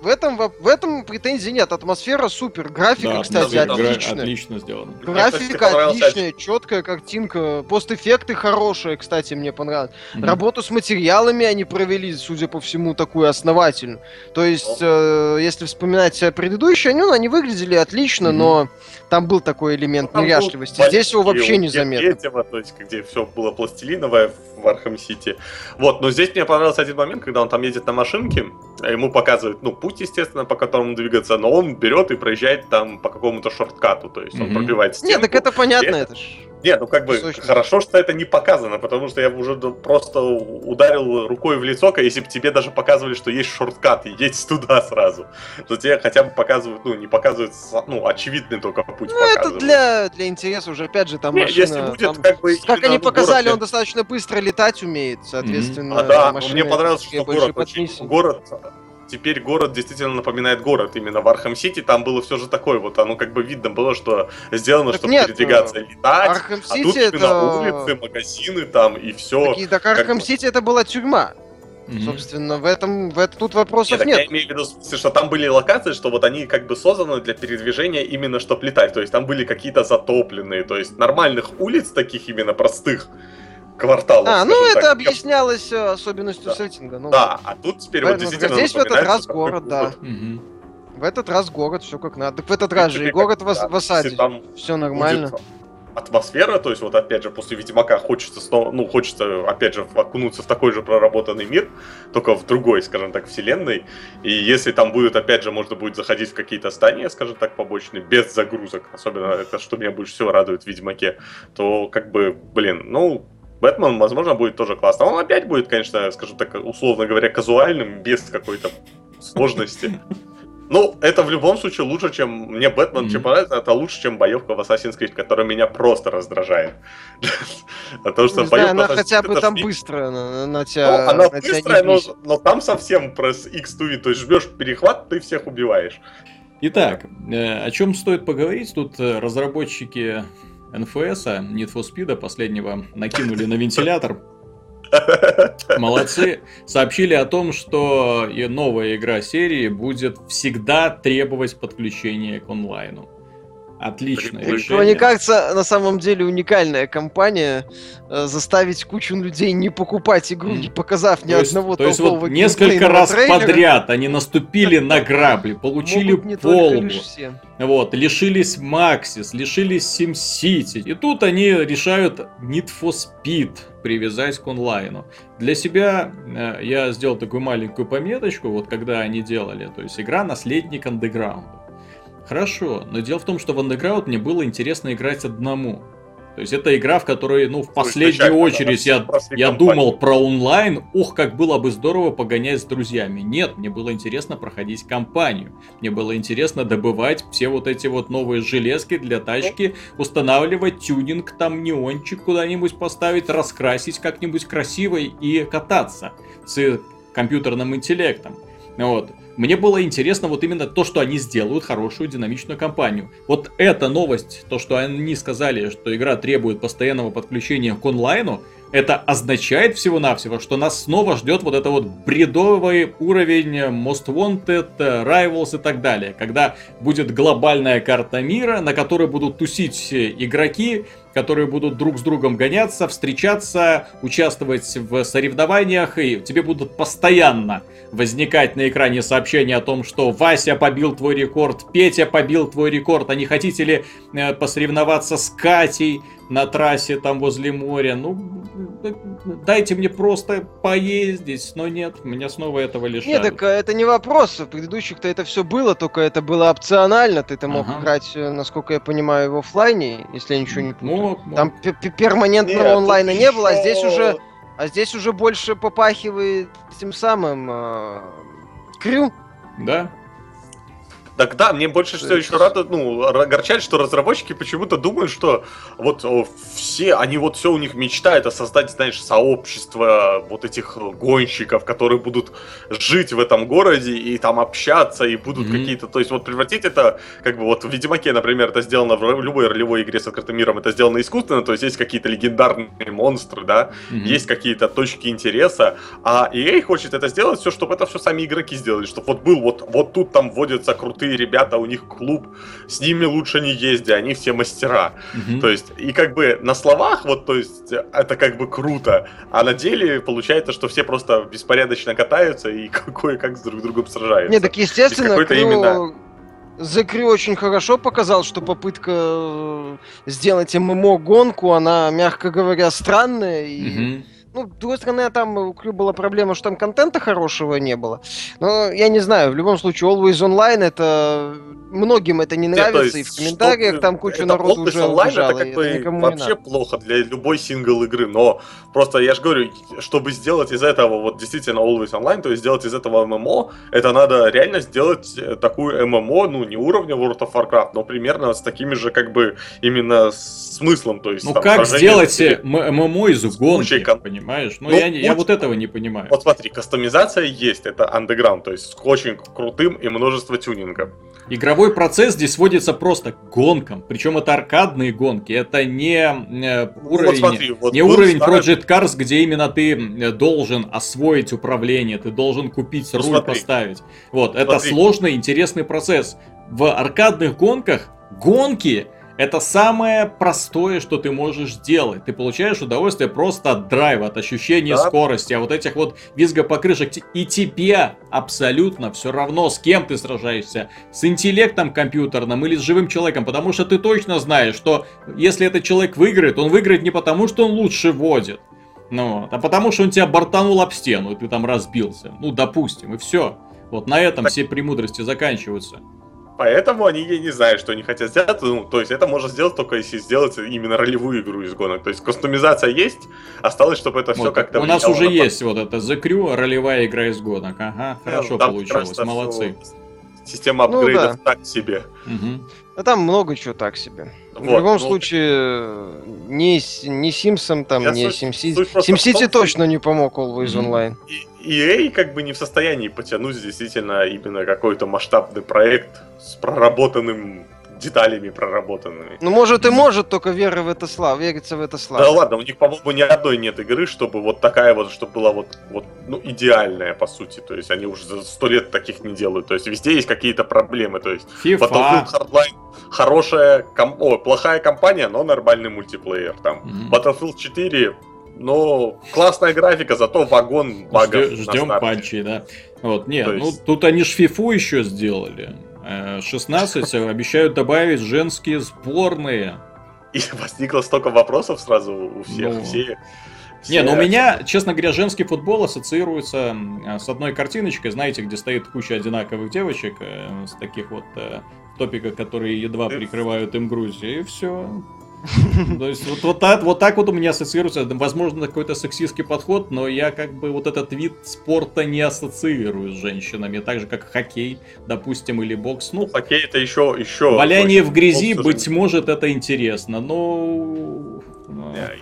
в этом, в этом претензий нет. Атмосфера супер. Графика, да, кстати, отличная.
Отлично сделана.
Графика отличная, четкая картинка. Постэффекты хорошие, кстати, мне понравилось. Mm-hmm. Работу с материалами они провели, судя по всему, такую основательную. То есть, э, если вспоминать предыдущие, ну, они выглядели отлично, mm-hmm. но там был такой элемент ну, неряшливости. Здесь его вообще незаметно.
Третьего, то есть, где все было пластилиновое в Архам Сити. Вот, но здесь мне понравился один момент, когда он там едет на машинке, а ему показывают, ну, путь, естественно, по которому двигаться, но он берет и проезжает там по какому-то шорткату, то есть mm-hmm. он пробивает стенку.
Нет, так это понятно, это ж...
Нет, ну как бы хорошо, что это не показано, потому что я уже просто ударил рукой в лицо, если бы тебе даже показывали, что есть shortcut, и едь туда сразу. То тебе хотя бы показывают, ну, не показывают, ну, очевидный только путь Ну,
это для, для интереса уже, опять же, там Нет, машина... Если будет, там, как бы... Как они показали, город, он достаточно быстро летать умеет, соответственно, mm-hmm.
А, да, мне понравилось, что город, очень, город теперь город действительно напоминает город. Именно в Arkham City там было все же такое. Вот оно как бы видно было, что сделано, так чтобы нет, передвигаться, летать. Arkham а тут это... именно улицы, магазины там и все.
Так, так Arkham City это была тюрьма. Mm-hmm. Собственно, в этом, в это, тут вопросов нет. нет.
Я имею в виду, что там были локации, что вот они как бы созданы для передвижения именно чтобы летать. То есть там были какие-то затопленные, то есть нормальных улиц таких именно простых кварталов.
А, ну это так. объяснялось э, особенностью да. сеттинга. Ну,
да, а тут теперь
в, вот действительно Здесь в этот раз город, да. Угу. В этот раз город, все как надо. Так в этот раз же и город в, в осаде. Там все нормально.
Атмосфера, то есть вот опять же после Ведьмака хочется снова, ну хочется опять же окунуться в такой же проработанный мир, только в другой, скажем так, вселенной. И если там будет опять же можно будет заходить в какие-то здания, скажем так, побочные, без загрузок, особенно это что меня больше всего радует в Ведьмаке, то как бы, блин, ну Бэтмен, возможно, будет тоже классно. Он опять будет, конечно, скажу так, условно говоря, казуальным, без какой-то сложности. Ну, это в любом случае лучше, чем мне Бэтмен, mm-hmm. чем понравится, это лучше, чем боевка в Assassin's Creed, которая меня просто раздражает.
то, что боевка она хотя бы там быстро на тебя.
Ну, она быстрая, но там совсем про X2, то есть жмешь перехват, ты всех убиваешь.
Итак, э, о чем стоит поговорить? Тут э, разработчики НФС, Need for Speed последнего, накинули на вентилятор. Молодцы. Сообщили о том, что и новая игра серии будет всегда требовать подключения к онлайну. Прикольно. решение.
Мне кажется, на самом деле уникальная компания э, заставить кучу людей не покупать игру, не показав ни то есть, одного
То есть вот несколько раз трейлера. подряд они наступили на грабли, получили полбу, вот, лишились Maxis, лишились SimCity. И тут они решают Need for Speed привязать к онлайну. Для себя э, я сделал такую маленькую пометочку, вот когда они делали, то есть игра наследник андеграунда. Хорошо, но дело в том, что в Underground мне было интересно играть одному. То есть это игра, в которой, ну, в последнюю очередь я, я думал про онлайн. Ох, как было бы здорово погонять с друзьями. Нет, мне было интересно проходить кампанию. Мне было интересно добывать все вот эти вот новые железки для тачки, устанавливать тюнинг, там неончик куда-нибудь поставить, раскрасить как-нибудь красиво и кататься с компьютерным интеллектом. Вот. Мне было интересно вот именно то, что они сделают хорошую динамичную кампанию. Вот эта новость, то, что они сказали, что игра требует постоянного подключения к онлайну, это означает всего-навсего, что нас снова ждет вот это вот бредовый уровень Most Wanted, Rivals и так далее. Когда будет глобальная карта мира, на которой будут тусить игроки, которые будут друг с другом гоняться, встречаться, участвовать в соревнованиях, и тебе будут постоянно возникать на экране сообщения о том, что Вася побил твой рекорд, Петя побил твой рекорд, а не хотите ли э, посоревноваться с Катей на трассе там возле моря? Ну, дайте мне просто поездить, но нет, меня снова этого лишают.
Нет, так э, это не вопрос, в предыдущих-то это все было, только это было опционально, ты-то мог ага. играть, э, насколько я понимаю, в офлайне, если я ничего не путаю. Мог, мог. Там перманентного нет, онлайна не было, а здесь уже а здесь уже больше попахивает тем самым э, крю.
Да.
Так да, мне больше всего еще рада, ну, огорчает, что разработчики почему-то думают, что вот все, они вот все у них мечтают о создать, знаешь, сообщество вот этих гонщиков, которые будут жить в этом городе и там общаться, и будут mm-hmm. какие-то, то есть вот превратить это, как бы вот в Ведьмаке, например, это сделано в любой ролевой игре с открытым миром, это сделано искусственно, то есть есть какие-то легендарные монстры, да, mm-hmm. есть какие-то точки интереса, а EA хочет это сделать все, чтобы это все сами игроки сделали, чтобы вот был вот, вот тут там вводятся крутые крутые ребята, у них клуб, с ними лучше не езди, они все мастера. Угу. То есть, и как бы на словах, вот, то есть, это как бы круто, а на деле получается, что все просто беспорядочно катаются и кое-как с друг другом сражаются.
Не, так естественно, Крю... именно... The очень хорошо показал, что попытка э, сделать ММО-гонку, она, мягко говоря, странная и... Угу ну, с другой стороны, там у Крю была проблема, что там контента хорошего не было. Но я не знаю, в любом случае, Always Online это многим это не нравится, Нет, и в комментариях что, там куча народу уже
онлайн убежала, это как бы это вообще плохо для любой сингл игры, но просто я же говорю, чтобы сделать из этого вот действительно Always Online, то есть сделать из этого ММО, это надо реально сделать э, такую ММО, ну не уровня World of Warcraft, но примерно с такими же как бы именно смыслом, то есть...
Ну там, как сделать ММО из гонки, понимаешь? Ну, ну я, я вот этого не понимаю.
Вот смотри, кастомизация есть, это Underground, то есть с очень крутым и множество тюнинга.
Игровой процесс здесь сводится просто к гонкам. Причем это аркадные гонки. Это не э, уровень, вот смотри, вот не уровень старый... Project Cars, где именно ты должен освоить управление, ты должен купить ну, руль, смотри. поставить. Вот, смотри. это сложный, интересный процесс. В аркадных гонках гонки это самое простое, что ты можешь сделать. Ты получаешь удовольствие просто от драйва, от ощущения да. скорости, а вот этих вот визгопокрышек. И тебе абсолютно все равно, с кем ты сражаешься. С интеллектом компьютерным или с живым человеком. Потому что ты точно знаешь, что если этот человек выиграет, он выиграет не потому, что он лучше водит. Ну, а потому что он тебя бортанул об стену, и ты там разбился. Ну, допустим, и все. Вот на этом все премудрости заканчиваются.
Поэтому они, я не знаю, что они хотят сделать. Ну, то есть это можно сделать только если сделать именно ролевую игру из гонок. То есть кастомизация есть, осталось, чтобы это вот, все как-то...
У нас уже на... есть вот это The Crew, ролевая игра из гонок. Ага, хорошо Там получилось, молодцы.
Система ну апгрейдов ну, да. так себе.
Угу. Да там много чего так себе. Вот, в любом ну, случае, ни, ни Симсом там, ни SimCity. SimCity точно не помог Always. Online.
EA как бы не в состоянии потянуть действительно именно какой-то масштабный проект с проработанным деталями проработанными.
Ну, может и может, только вера в это слава, верится в это слава.
Да ладно, у них, по-моему, ни одной нет игры, чтобы вот такая вот, чтобы была вот, вот ну, идеальная, по сути. То есть они уже за сто лет таких не делают. То есть везде есть какие-то проблемы. То есть
FIFA. Battlefield
Hardline хорошая, ком... О, плохая компания, но нормальный мультиплеер. Там mm-hmm. Battlefield 4 но классная графика, зато вагон багов.
Ждем патчи, да. Вот, нет, ну есть... тут они ж фифу еще сделали. 16 э, обещают добавить женские сборные.
И возникло столько вопросов сразу у всех. Ну... Все,
все... Не, ну у меня, честно говоря, женский футбол ассоциируется с одной картиночкой, знаете, где стоит куча одинаковых девочек, э, с таких вот э, топиков, которые едва прикрывают им грудь, и все. То есть вот, вот, так, вот так вот у меня ассоциируется, возможно, какой-то сексистский подход, но я как бы вот этот вид спорта не ассоциирую с женщинами, так же как хоккей, допустим, или бокс. Ну,
хоккей это еще, еще.
Валяние в грязи, быть может, это интересно, но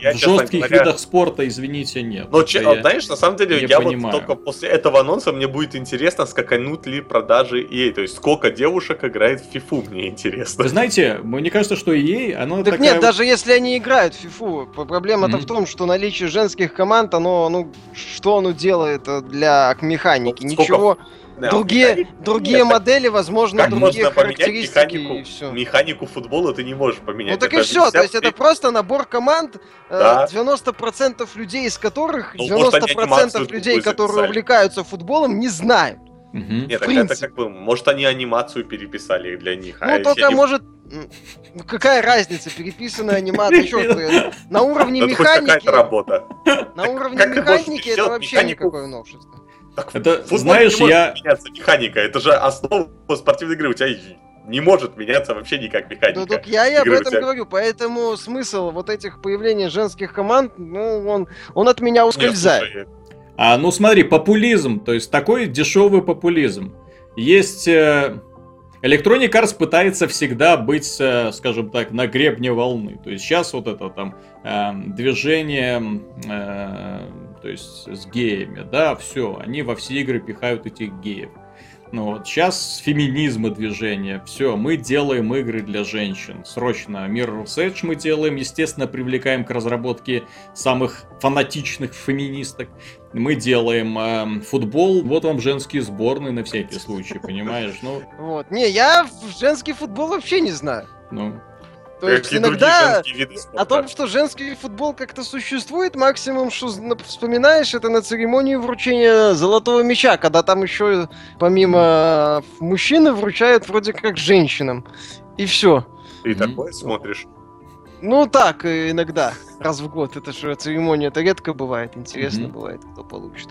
я, в жестких говоря... видах спорта, извините, нет.
Но, че, я знаешь, на самом деле, я понимаю. вот только после этого анонса мне будет интересно, скаканут ли продажи EA. То есть, сколько девушек играет в FIFA, мне интересно.
Вы знаете, мне кажется, что EA, оно
Так такая... нет, даже если они играют в FIFA, проблема-то mm-hmm. в том, что наличие женских команд, оно, ну, что оно делает для механики? Ну, Ничего... Да, другие механик... другие Нет, модели, возможно, как другие можно характеристики
механику, и все. Механику футбола ты не можешь поменять.
Ну так это и все, то есть это просто набор команд, э, да. 90% людей из которых, ну, 90% может, людей, которые увлекаются футболом, не знают.
Угу. Нет, так это как бы, может, они анимацию переписали для них.
Ну, а только, они... может, ну, какая разница, переписанная анимация, что на уровне механики...
работа.
На уровне механики это вообще никакое новшество.
Так, это, знаешь, я...
меняться механика, это же основа спортивной игры, у тебя не может меняться вообще никак механика. Ну,
так я и об этом тебя... говорю, поэтому смысл вот этих появлений женских команд, ну, он, он от меня ускользает. Нет,
а, ну смотри, популизм, то есть такой дешевый популизм. Есть э, Electronic Arts пытается всегда быть, э, скажем так, на гребне волны. То есть сейчас вот это там э, движение, э, то есть с геями, да, все, они во все игры пихают этих геев. Ну вот, сейчас феминизм и движение. Все, мы делаем игры для женщин. Срочно. Mirror's Edge мы делаем. Естественно, привлекаем к разработке самых фанатичных феминисток. Мы делаем э, футбол. Вот вам женские сборные на всякий случай, понимаешь? Ну,
Вот. Не, я женский футбол вообще не знаю.
ну,
То есть
Какие
иногда о том, что женский футбол как-то существует, максимум, что вспоминаешь, это на церемонии вручения золотого мяча, когда там еще помимо э, мужчины вручают вроде как женщинам. И все.
Ты такое смотришь?
Ну так, э, иногда, раз в год. Это же церемония, это редко бывает. Интересно
Мгм.
бывает, кто получит.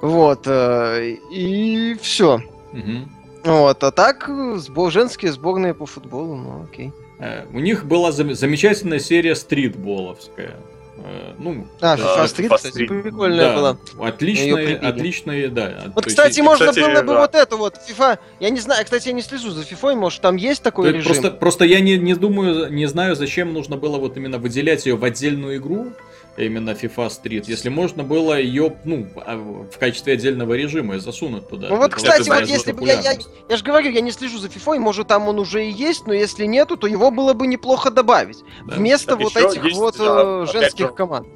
Вот. э, И все.
мгм.
Вот, а так, сбор, женские сборные по футболу, ну окей.
Э, У них была зам- замечательная серия стритболовская. Э, Ну,
А,
Да,
FIFA Street,
FIFA
кстати, прикольная
да,
была.
Отличная, отличная, да.
Вот,
есть
кстати,
и-
можно
кстати,
было бы
да.
вот эту вот FIFA. Я не знаю, кстати, я не слежу за FIFA, может там есть такой режим.
Просто, просто я не, не думаю, не знаю, зачем нужно было вот именно выделять ее в отдельную игру, именно FIFA Street, если можно было ее, ну, а, в качестве отдельного режима и засунуть туда.
Ну вот, кстати, вот если бы я, я, я же говорю, я не слежу за FIFA, может там он уже и есть, но если нету, то его было бы неплохо добавить.
Да.
Вместо
Так
вот этих
есть,
вот
да, опять
женских
же,
команд.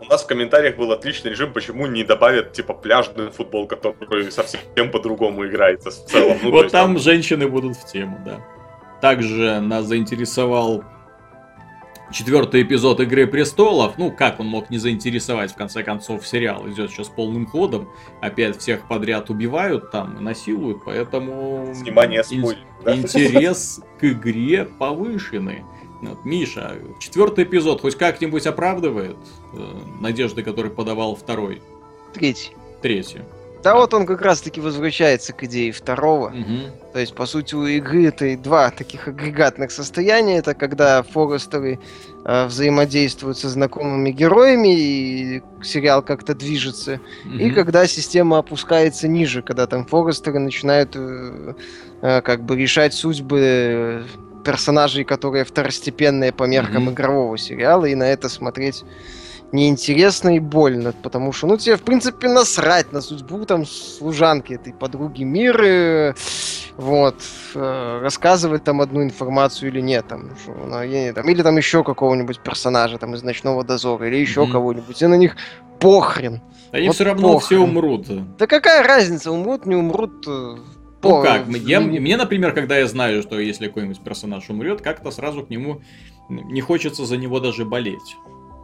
У нас в комментариях был отличный режим, почему не добавят, типа, пляжный футбол, который совсем по-другому играется в целом. Ну,
вот
есть
там женщины будут в тему, да. Также нас заинтересовал четвертый эпизод Игры престолов. Ну, как он мог не заинтересовать, в конце концов, сериал идет сейчас полным ходом. Опять всех подряд убивают там, насилуют, поэтому...
Внимание,
ин-
спойлер. да?
Интерес к игре повышенный. Вот, Миша, четвертый эпизод хоть как-нибудь оправдывает э, надежды, которые подавал второй,
Третий.
третий?
Да вот он как раз-таки возвращается к идее второго.
Мгм.
То есть, по сути, у игры это и два таких агрегатных состояния. Это когда Форестеры э, взаимодействуют со знакомыми героями, и сериал как-то движется. И
Мгм.
когда система опускается ниже, когда там Форестеры начинают э, э, как бы решать судьбы э, персонажей, которые второстепенные по меркам
Мгм.
игрового сериала, и на это смотреть неинтересно и больно, потому что, ну, тебе, в принципе, насрать на судьбу там служанки этой подруги Миры, вот, э, рассказывать там одну информацию или нет, там, что она- не- там, или там еще какого-нибудь персонажа там из Ночного Дозора, или еще
Мгм.
кого-нибудь, и на них похрен.
Они
Вот
все равно
похрен.
все умрут.
Да какая разница, умрут, не умрут. э,
Ну
по-
как, я,
не-
мне, например, когда я знаю, что если какой-нибудь персонаж умрет, как-то сразу к нему не хочется за него даже болеть.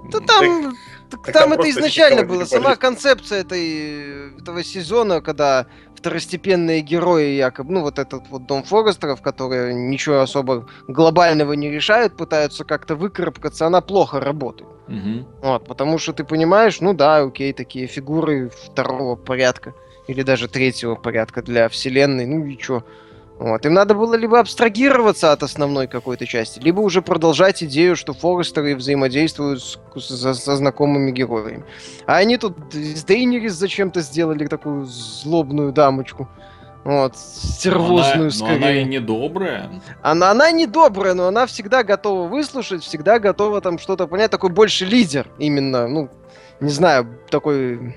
Да там, так
так
там
там
это изначально было. Сама концепция этой, этого сезона, когда второстепенные герои, якобы, ну вот этот вот Дом Форестеров, которые ничего особо глобального не решают, пытаются как-то выкарабкаться, она плохо работает.
Мгм.
Вот, потому что ты понимаешь, ну да, окей, такие фигуры второго порядка или даже третьего порядка для вселенной, ну и чё. Вот. Им надо было либо абстрагироваться от основной какой-то части, либо уже продолжать идею, что Форестеры взаимодействуют с- со, со знакомыми героями. А они тут с Дейнерис зачем-то сделали такую злобную дамочку. Вот,
Но
стервозную
она, но
скорее.
она и не добрая.
Она, она не добрая, но она всегда готова выслушать, всегда готова там что-то понять. Такой больше лидер именно, ну, не знаю, такой,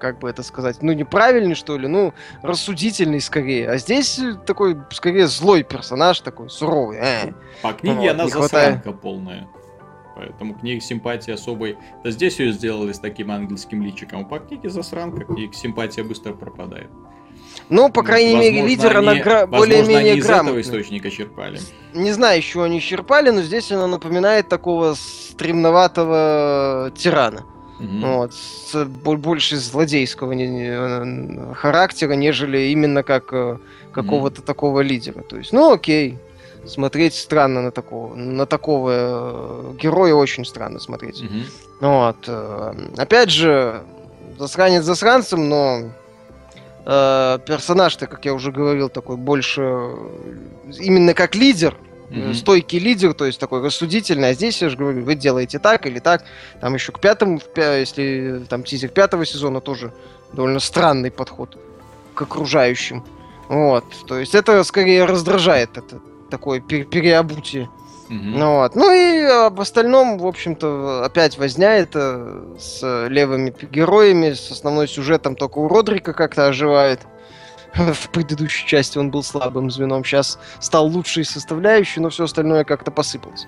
как бы это сказать, ну, неправильный, что ли, ну, рассудительный скорее. А здесь э, такой, скорее, злой персонаж, такой суровый. Э.
По книге
Вот,
она
хватает.
засранка полная. Поэтому к ней симпатии особой... Да здесь ее сделали с таким ангельским личиком. а По книге засранка, ней симпатия быстро пропадает.
Ну, по крайней мере,
Возможно,
лидер, она
они-
гра- более-менее
они из этого
грамотная.
источника черпали.
Не знаю, еще они черпали, но здесь она напоминает такого стремноватого тирана.
Мгм.
Вот, с бо- больше злодейского не- не- э, характера, нежели именно как э, какого-то такого лидера. То есть, ну окей, смотреть странно на такого, на такого э, героя очень странно смотреть.
Мгм.
Вот, опять же, засранец засранцем, но э, персонаж-то, как я уже говорил, такой больше именно как лидер,
Мгм.
стойкий лидер, то есть такой рассудительный, а здесь я же говорю, вы делаете так или так, там еще к пятому, если там тизер пятого сезона тоже довольно странный подход к окружающим. Вот, то есть это скорее раздражает это такое переобутие. Угу. Ну, вот. ну и об остальном, в общем-то, опять возня это с левыми героями, с основной сюжетом только у Родрика как-то оживает. В предыдущей части он был слабым звеном, сейчас стал лучшей составляющей, но все остальное как-то посыпалось.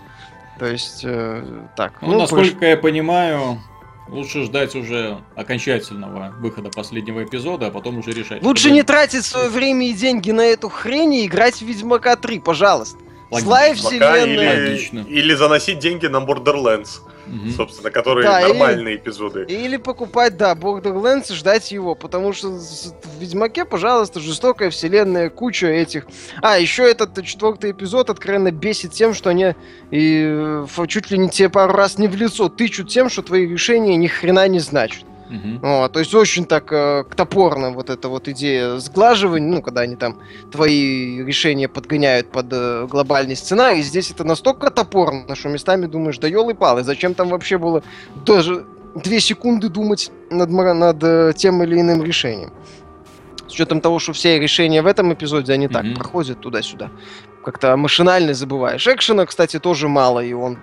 То есть, э, так.
Ну, ну насколько пош... я понимаю, Лучше ждать уже окончательного выхода последнего эпизода, а потом уже решать.
Лучше не тратить свое время и деньги на эту хрень и играть в Ведьмака 3, пожалуйста. Логично. Злая вселенная.
Или, или заносить деньги на Borderlands. Угу. Собственно, которые да, нормальные или, эпизоды.
Или покупать, да, Borderlands и ждать его. Потому что в Ведьмаке, пожалуйста, жестокая вселенная, куча этих. А, еще этот четвертый эпизод откровенно бесит тем, что они и, чуть ли не тебе пару раз не в лицо тычут тем, что твои решения ни хрена не значат. Угу. Вот, то есть очень так э, топорно вот эта вот идея сглаживания, ну, когда они там твои решения подгоняют под э, глобальный сценарий, здесь это настолько топорно, что местами думаешь, да елы-палы, зачем там вообще было даже две секунды думать над, над э, тем или иным решением. С учетом того, что все решения в этом эпизоде, они mm так проходят туда-сюда. Как-то машинально забываешь. Экшена, кстати, тоже мало, и он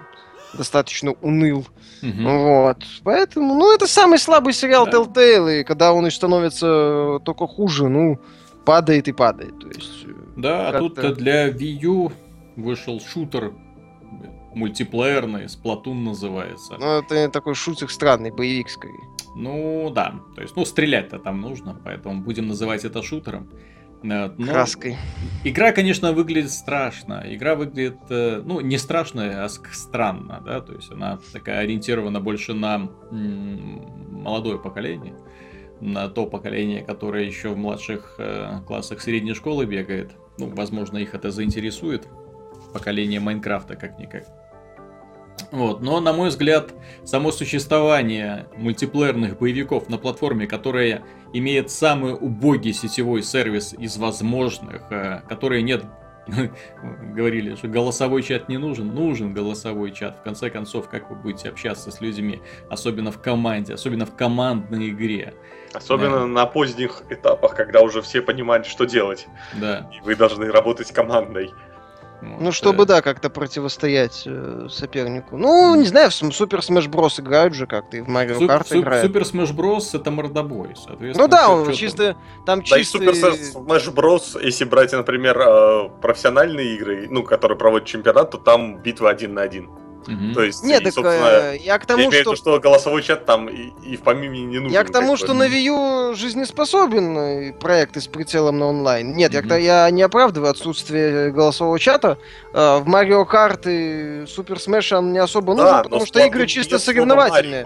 достаточно уныл. Угу. Вот. Поэтому, ну, это самый слабый сериал да. Telltale, и когда он и становится только хуже, ну, падает и падает. То есть,
э, да, а тут для Wii U вышел шутер мультиплеерный, Splatoon называется.
Ну, это такой шутер странный, боевик скорее.
Ну, да. То есть, ну, стрелять-то там нужно, поэтому будем называть это шутером.
Но Краской.
Игра, конечно, выглядит страшно. Игра выглядит, э, ну, не страшно, а странно, да, то есть она такая ориентирована больше на молодое поколение, на то поколение, которое еще в младших э, классах средней школы бегает. Ну, возможно, их это заинтересует. Поколение Майнкрафта, как-никак. Вот. Но, на мой взгляд, само существование мультиплеерных боевиков на платформе, которая имеет самый убогий сетевой сервис из возможных, э, которые нет говорили, что голосовой чат не нужен. Нужен голосовой чат. В конце концов, как вы будете общаться с людьми, особенно в команде, особенно в командной игре.
Особенно да. на поздних этапах, когда уже все понимают, что делать.
Да.
И вы должны работать командой.
Ну, чтобы, да, как-то противостоять э, сопернику. Ну, не знаю, в Super Smash Bros играют же как-то, и в Mario Kart играют.
Super Smash Bros это мордобой,
соответственно. Ну да, он чисто, там
да, чистый... Super Smash Bros, если брать, например, э, профессиональные игры, ну, которые проводят чемпионат, то там битва один на один. Угу. То есть,
Нет, и, так, э, я к тому, я
что... Виду, что голосовой чат там и, и в помине не нужен.
Я к тому, что на Wii U жизнеспособен э, проект с прицелом на онлайн. Нет, угу. я, я не оправдываю отсутствие голосового чата. Э, в Mario Kart и Super Smash он не особо да, нужен, потому что игры чисто соревновательные.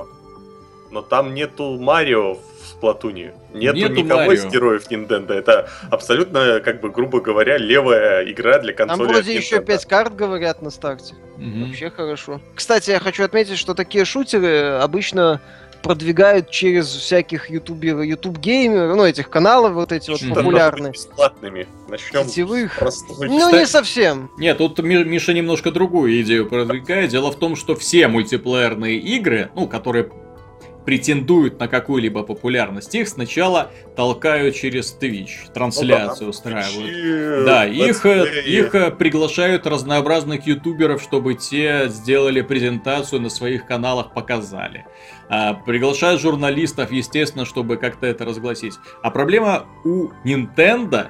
Но там нету Марио Сплатуне. Нету, Нету никого Марио. из героев Nintendo. Это абсолютно, как бы, грубо говоря, левая игра для консоли.
Там вроде еще 5 карт говорят на старте. Угу. Вообще хорошо. Кстати, я хочу отметить, что такие шутеры обычно продвигают через всяких ютуберов, ютуб геймеров, ну, этих каналов вот эти вот популярные.
Бесплатными.
Начнем Сетевых. Ну, не совсем.
Нет, тут Миша немножко другую идею продвигает. Дело в том, что все мультиплеерные игры, ну, которые претендуют на какую-либо популярность, их сначала толкают через Twitch, трансляцию ну, устраивают. Twitch, да, их, э, их э, приглашают разнообразных ютуберов, чтобы те сделали презентацию на своих каналах, показали. А, приглашают журналистов, естественно, чтобы как-то это разгласить. А проблема у Nintendo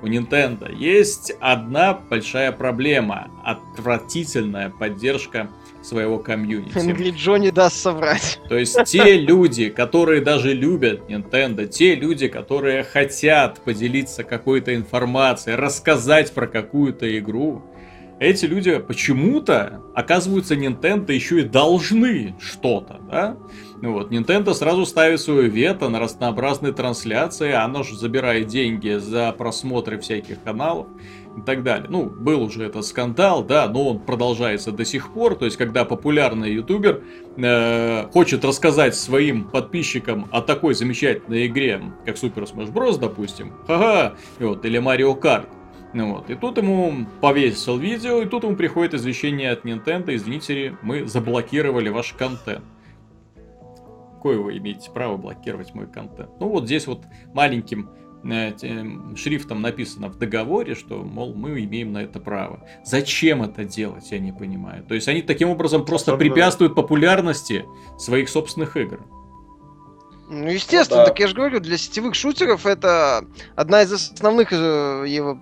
у Nintendo есть одна большая проблема. Отвратительная поддержка своего комьюнити.
Joe не даст соврать.
То есть те люди, которые даже любят Nintendo, те люди, которые хотят поделиться какой-то информацией, рассказать про какую-то игру, эти люди почему-то оказываются Nintendo еще и должны что-то, да? Ну вот, Nintendo сразу ставит свое вето на разнообразные трансляции, оно же забирает деньги за просмотры всяких каналов и так далее. Ну, был уже этот скандал, да, но он продолжается до сих пор. То есть, когда популярный ютубер э, хочет рассказать своим подписчикам о такой замечательной игре, как Super Smash Bros., допустим, ха-ха, вот, или Mario Kart, ну вот, и тут ему повесил видео, и тут ему приходит извещение от Nintendo, извините, мы заблокировали ваш контент. Какое вы имеете право блокировать мой контент? Ну вот здесь вот маленьким э, шрифтом написано в договоре, что, мол, мы имеем на это право. Зачем это делать, я не понимаю. То есть они таким образом просто Особенно... препятствуют популярности своих собственных игр.
Ну, естественно, ну, да. так я же говорю, для сетевых шутеров это одна из основных э, его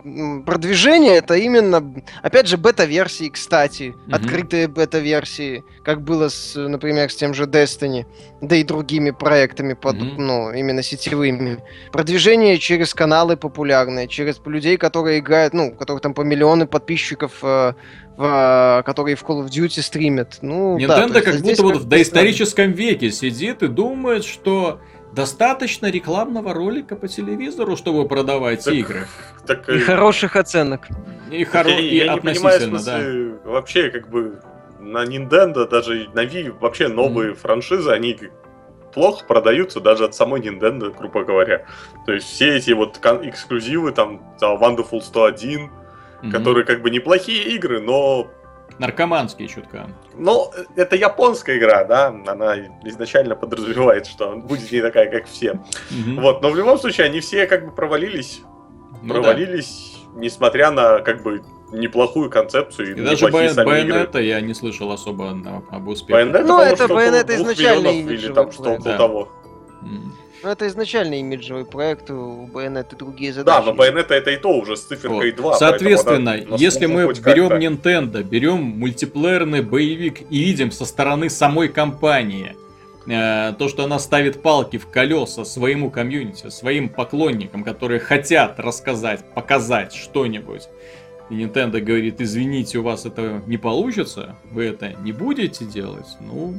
продвижений, это именно, опять же, бета-версии, кстати, угу. открытые бета-версии, как было, с, например, с тем же Destiny, да и другими проектами, под, угу. ну, именно сетевыми. Продвижение через каналы популярные, через людей, которые играют, ну, у которых там по миллионы подписчиков э, в, которые в Call of Duty стримят. Ну,
Nintendo да, как будто вот в доисторическом веке сидит и думает, что достаточно рекламного ролика по телевизору, чтобы продавать так, игры.
Так, и хороших оценок.
И, хоро... я, и я относительно, не понимаю, смысле,
да. Вообще, как бы, на Nintendo, даже на Wii, вообще новые mm. франшизы, они плохо продаются даже от самой Nintendo, грубо говоря. То есть все эти вот эксклюзивы, там, Wonderful 101, угу. которые как бы неплохие игры, но...
Наркоманские чутка.
Ну, это японская игра, да, она изначально подразумевает, что будет не такая, как все. Угу. Вот, но в любом случае они все как бы провалились. Ну, провалились, да. несмотря на как бы неплохую концепцию.
И, даже Байонета я не слышал особо об успехе.
Байонета, ну, это Байонета изначально или там что-то да. того. Ну, это изначально имиджевый проект, у Bayonetta другие задачи.
Да, но Bayonetta это и то уже с циферкой вот. 2.
Соответственно, если мы берем Nintendo, берем мультиплеерный боевик и видим со стороны самой компании, э, то, что она ставит палки в колеса своему комьюнити, своим поклонникам, которые хотят рассказать, показать что-нибудь, и Nintendo говорит, извините, у вас это не получится, вы это не будете делать, ну,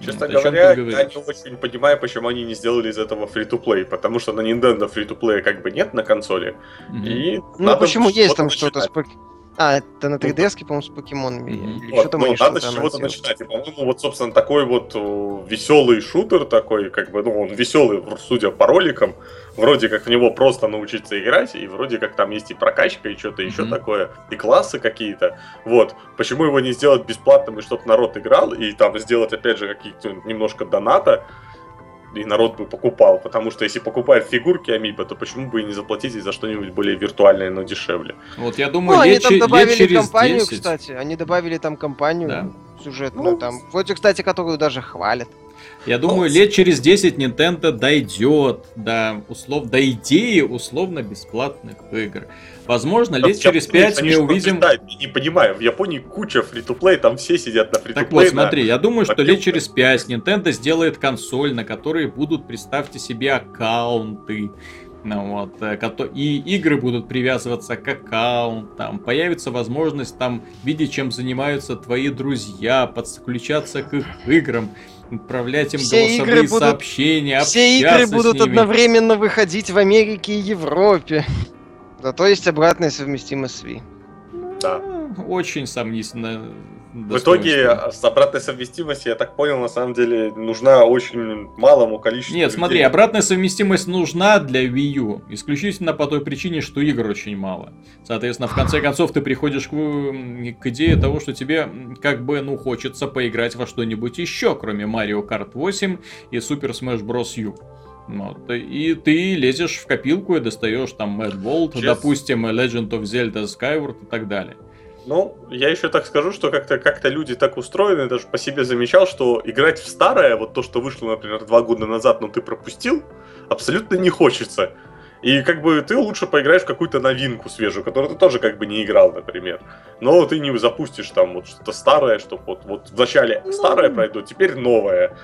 Честно ну, говоря, я не очень понимаю, почему они не сделали из этого free-to-play, потому что на Nintendo free-to-play как бы нет на консоли. Mm-hmm. И
ну почему есть там что-то с а, это на 3DS, ну, по-моему, с покемонами.
Mm-hmm. Вот, ну, надо с чего-то начинать. И, по-моему, вот, собственно, такой вот веселый шутер такой, как бы, ну, он веселый, судя по роликам, вроде как в него просто научиться играть, и вроде как там есть и прокачка, и что-то mm-hmm. еще такое, и классы какие-то. Вот. Почему его не сделать бесплатным, и чтобы народ играл, и там сделать, опять же, какие-то немножко доната, и народ бы покупал, потому что если покупают фигурки Амиба, то почему бы и не заплатить за что-нибудь более виртуальное, но дешевле?
Вот я думаю,
ну, лет, они там добавили лет через компанию, 10... кстати, они добавили там компанию да. сюжетную, ну, там, вроде, кстати, которую даже хвалят.
Я думаю, лет через 10 Nintendo дойдет до, услов... до идеи условно-бесплатных игр. Возможно, лет через 5 мы увидим...
Да, не понимаю, в Японии куча фри-то-плей, там все сидят на фри-то-плей.
Так вот, смотри, я думаю, что лет через 5 Nintendo сделает консоль, на которой будут, представьте себе, аккаунты. Ну, вот, э, и игры будут привязываться к аккаунтам, появится возможность там видеть, чем занимаются твои друзья, подключаться к их играм отправлять им все голосовые игры сообщения, будут,
Все игры будут одновременно выходить в Америке и Европе. Зато есть обратная совместимость с Wii.
Да. Очень сомнительно.
В итоге с обратной совместимостью, я так понял, на самом деле нужна очень малому количеству
Нет, людей. смотри, обратная совместимость нужна для Wii U, исключительно по той причине, что игр очень мало. Соответственно, в конце концов ты приходишь к, к идее того, что тебе как бы, ну, хочется поиграть во что-нибудь еще, кроме Mario Kart 8 и Super Smash Bros. U. Вот. И ты лезешь в копилку и достаешь там Mad World, Честно. допустим, Legend of Zelda Skyward и так далее.
Ну, я еще так скажу, что как-то как люди так устроены, даже по себе замечал, что играть в старое, вот то, что вышло, например, два года назад, но ты пропустил, абсолютно не хочется. И как бы ты лучше поиграешь в какую-то новинку свежую, которую ты тоже как бы не играл, например. Но ты не запустишь там вот что-то старое, что вот, вот вначале старое пройдет, теперь новое.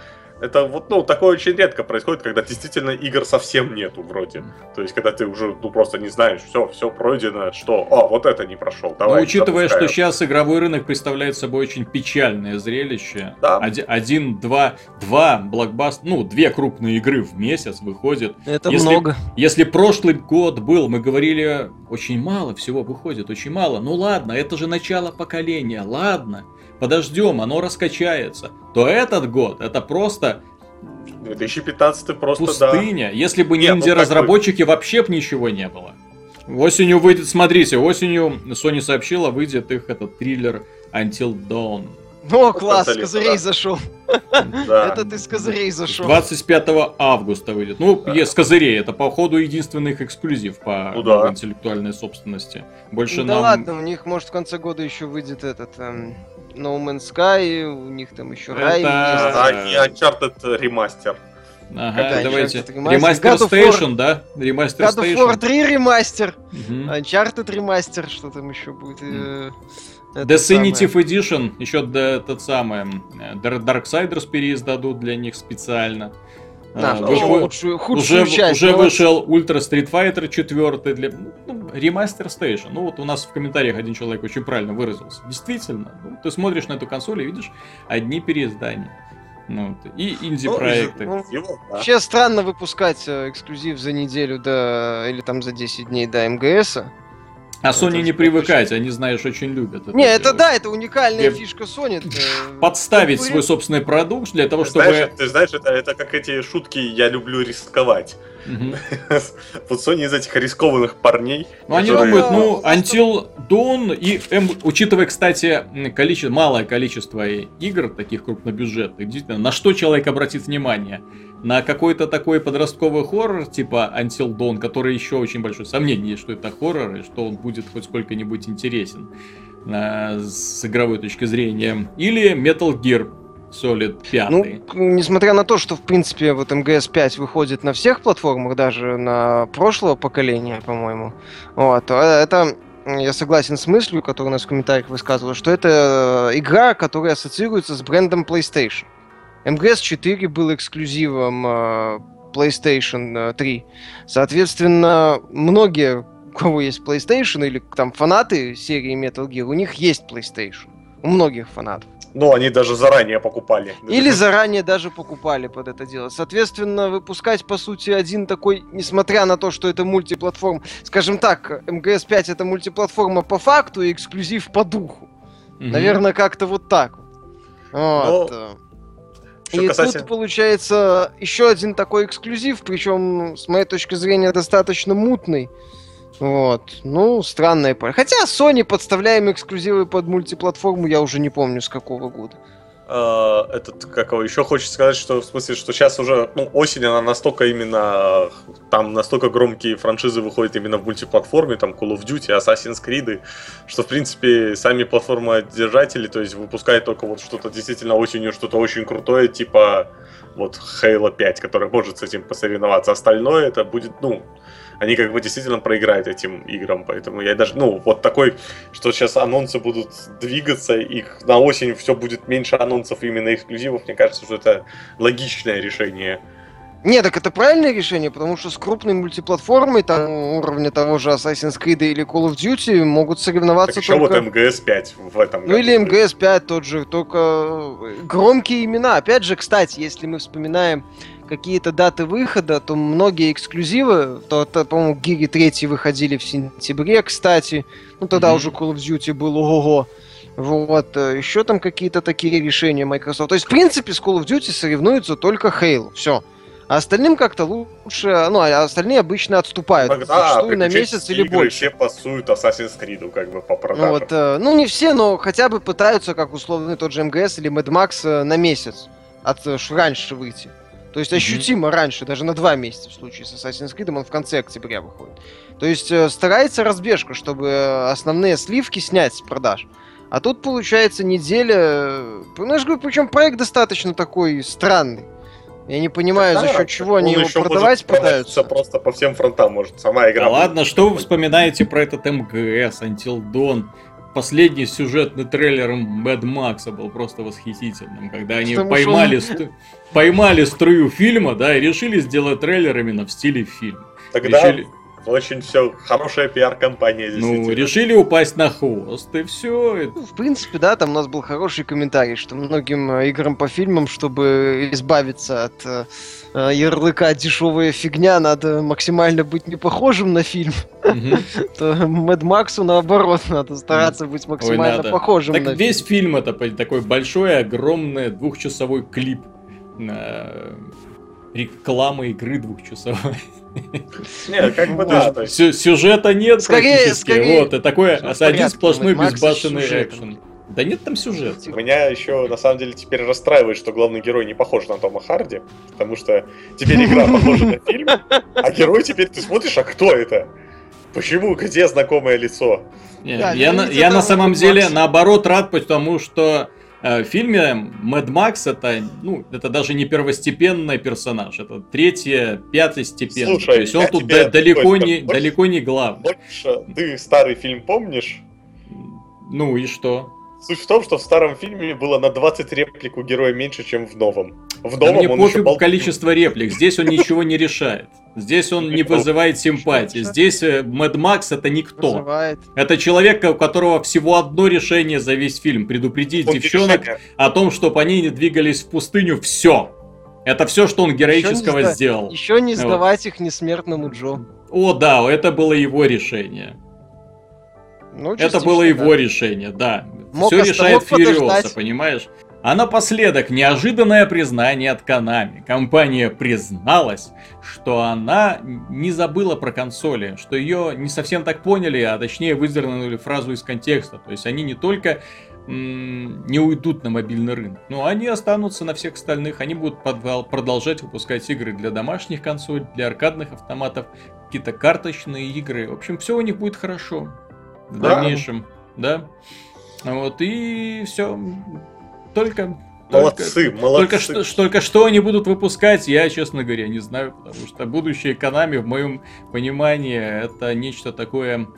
Это вот, ну, такое очень редко происходит, когда действительно игр совсем нету вроде. То есть, когда ты уже, ну, просто не знаешь, все, все пройдено, что, о, вот это не прошел, давай.
Но учитывая, запускаем. что сейчас игровой рынок представляет собой очень печальное зрелище. Да. Один, один два, два блокбаст, ну, две крупные игры в месяц выходят.
Это если, много.
Если прошлый год был, мы говорили, очень мало всего выходит, очень мало. Ну ладно, это же начало поколения, ладно подождем, оно раскачается, то этот год это просто
2015 просто
пустыня. Да. Если бы ниндзя-разработчики, вообще бы ничего не было. Осенью выйдет, смотрите, осенью Sony сообщила, выйдет их этот триллер Until Dawn.
О, класс, с козырей зашел. Это ты с козырей зашел.
25 августа выйдет. Ну, с козырей. Это, по ходу, единственный их эксклюзив по ну интеллектуальной собственности. Больше
Да ладно, у них, может, в конце года еще выйдет этот... Эм, no Man's Sky, у них там еще Рай есть.
А не Uncharted ремастер.
Ага, давайте. Ремастер Station, да?
Ремастер God of War 3 ремастер. Uncharted ремастер, что там еще будет? Э,
Definitive Edition, еще да, тот самый Darksiders переиздадут для них специально.
Да, uh, выход... худшую, худшую
уже, часть, уже вышел Ultra Street Fighter 4 для ну, ремастер Station. Ну вот у нас в комментариях один человек очень правильно выразился. Действительно, ну, ты смотришь на эту консоль и видишь одни переиздания. Ну, и инди-проекты. Ну,
ну, Вообще странно выпускать э, эксклюзив за неделю до или там за 10 дней до МГСа.
А Sony не привыкать, они, знаешь, очень любят.
Это не, это делать. да, это уникальная Где фишка Sony.
Подставить свой собственный продукт для того, чтобы...
Знаешь, ты знаешь, это, это как эти шутки «я люблю рисковать». Вот Sony из этих рискованных парней.
Ну, они думают, ну, Until Dawn и, учитывая, кстати, количество, малое количество игр, таких крупнобюджетных, действительно, на что человек обратит внимание? на какой-то такой подростковый хоррор, типа Until Dawn, который еще очень большое сомнение, что это хоррор, и что он будет хоть сколько-нибудь интересен э, с игровой точки зрения. Или Metal Gear Solid 5. Ну,
несмотря на то, что, в принципе, вот МГС 5 выходит на всех платформах, даже на прошлого поколения, по-моему, вот, это я согласен с мыслью, которую у нас в комментариях высказывала, что это игра, которая ассоциируется с брендом PlayStation. МГС-4 был эксклюзивом э, PlayStation 3. Э, Соответственно, многие, у кого есть PlayStation или там фанаты серии Metal Gear, у них есть PlayStation. У многих фанатов.
Ну, они даже заранее покупали.
Или заранее даже покупали под это дело. Соответственно, выпускать, по сути, один такой, несмотря на то, что это мультиплатформ, скажем так, МГС 5 это мультиплатформа по факту и эксклюзив по духу. Mm-hmm. Наверное, как-то вот так. Вот. Но... Что и касательно... тут получается еще один такой эксклюзив, причем, с моей точки зрения, достаточно мутный. Вот. Ну, странная пара. Хотя Sony подставляем эксклюзивы под мультиплатформу, я уже не помню с какого года.
Uh, этот, как его, еще хочется сказать, что в смысле, что сейчас уже, ну, осень, она настолько именно, там настолько громкие франшизы выходят именно в мультиплатформе, там Call of Duty, Assassin's Creed, что, в принципе, сами платформодержатели, то есть, выпускают только вот что-то действительно осенью, что-то очень крутое, типа вот Halo 5, который может с этим посоревноваться. Остальное это будет, ну, они как бы действительно проиграют этим играм, поэтому я даже, ну, вот такой, что сейчас анонсы будут двигаться, их на осень все будет меньше анонсов именно эксклюзивов, мне кажется, что это логичное решение.
Не, так это правильное решение, потому что с крупной мультиплатформой, там, уровня того же Assassin's Creed или Call of Duty, могут соревноваться так
только... вот МГС-5 в этом
Ну или МГС-5 тот же, только громкие имена. Опять же, кстати, если мы вспоминаем какие-то даты выхода, то многие эксклюзивы, то, то по-моему, Гири 3 выходили в сентябре, кстати, ну тогда mm-hmm. уже Call of Duty был ого-го. Вот, э, еще там какие-то такие решения Microsoft. То есть, в принципе, с Call of Duty соревнуются только Halo. Все. А остальным как-то лучше, ну, а остальные обычно отступают.
Тогда на месяц или больше. все пасуют Assassin's Creed, как бы, по продажам.
Вот, э, ну, не все, но хотя бы пытаются, как условно тот же МГС или Mad Max, э, на месяц от раньше выйти. То есть ощутимо mm-hmm. раньше, даже на два месяца в случае с Assassin's Creed, он в конце октября выходит. То есть э, старается разбежка, чтобы э, основные сливки снять с продаж. А тут получается неделя... Э, ну, я же говорю, причем проект достаточно такой странный. Я не понимаю, да, за счет чего они его продавать пытаются.
Просто по всем фронтам, может, сама игра.
Да ладно, что вы вспоминаете про этот МГС, Until Dawn? Последний сюжетный трейлер Мэд Макса был просто восхитительным, когда они Потому поймали, он... стру... поймали струю фильма, да, и решили сделать трейлер именно в стиле фильма.
Тогда решили... очень все, хорошая пиар-компания
Ну, решили упасть на хвост, и все.
Ну, в принципе, да, там у нас был хороший комментарий, что многим э, играм по фильмам, чтобы избавиться от э, ярлыка дешевая фигня, надо максимально быть не похожим на фильм. То Мэд Максу наоборот надо стараться быть максимально похожим
на весь фильм это такой большой, огромный двухчасовой клип рекламы игры двухчасовой.
Нет, как бы да.
Сюжета нет скорее, практически. Скорее, вот, и такой один сплошной безбашенный экшен. Да нет там сюжета.
Меня еще, на самом деле, теперь расстраивает, что главный герой не похож на Тома Харди, потому что теперь игра похожа на фильм, а герой теперь ты смотришь, а кто это? Почему? Где знакомое лицо?
Не, да, я, на, я на самом деле наоборот рад, потому что э, в фильме Мэд Макс это, ну, это даже не первостепенный персонаж, это третье, пятый степень.
Слушай, То
есть он тут да, далеко, не, больше, далеко не главный.
Больше, ты старый фильм помнишь?
Ну и что?
Суть в том, что в старом фильме было на 20 реплик у героя меньше, чем в новом. В новом
да мне он пофигу еще количество реплик, здесь он ничего не решает. Здесь он не вызывает симпатии. Здесь Мэд Макс это никто. Вызывает. Это человек, у которого всего одно решение за весь фильм. Предупредить он девчонок о том, чтобы они не двигались в пустыню. Все. Это все, что он героического еще сделал.
Еще не сдавать вот. их несмертному Джо.
О, да, это было его решение. Ну, это было его да. решение, да. Мог Все решает Фьюриоса, понимаешь? А напоследок неожиданное признание от Konami. Компания призналась, что она не забыла про консоли, что ее не совсем так поняли, а точнее выдернули фразу из контекста. То есть они не только не уйдут на мобильный рынок. Но они останутся на всех остальных. Они будут продолжать выпускать игры для домашних консолей, для аркадных автоматов, какие-то карточные игры. В общем, все у них будет хорошо в да. дальнейшем. Да. Вот, и все. Только
Молодцы,
только,
молодцы.
Только что, только что они будут выпускать, я, честно говоря, не знаю, потому что будущее Konami, в моем понимании, это нечто такое,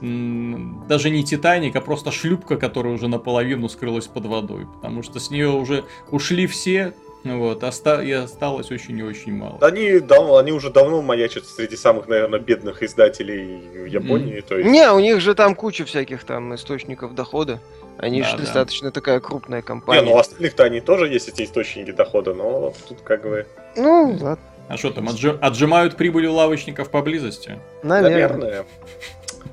даже не Титаник, а просто шлюпка, которая уже наполовину скрылась под водой, потому что с нее уже ушли все, вот, оста- и осталось очень и очень мало.
Они, давно, они уже давно маячат среди самых, наверное, бедных издателей Японии. Mm. То есть...
Не, у них же там куча всяких там источников дохода. Они да, же да. достаточно такая крупная компания.
Не, ну у остальных-то они тоже есть эти источники дохода, но тут как бы...
Ну, ладно.
А что там, отжи- отжимают прибыль у лавочников поблизости?
Наверное. Наверное.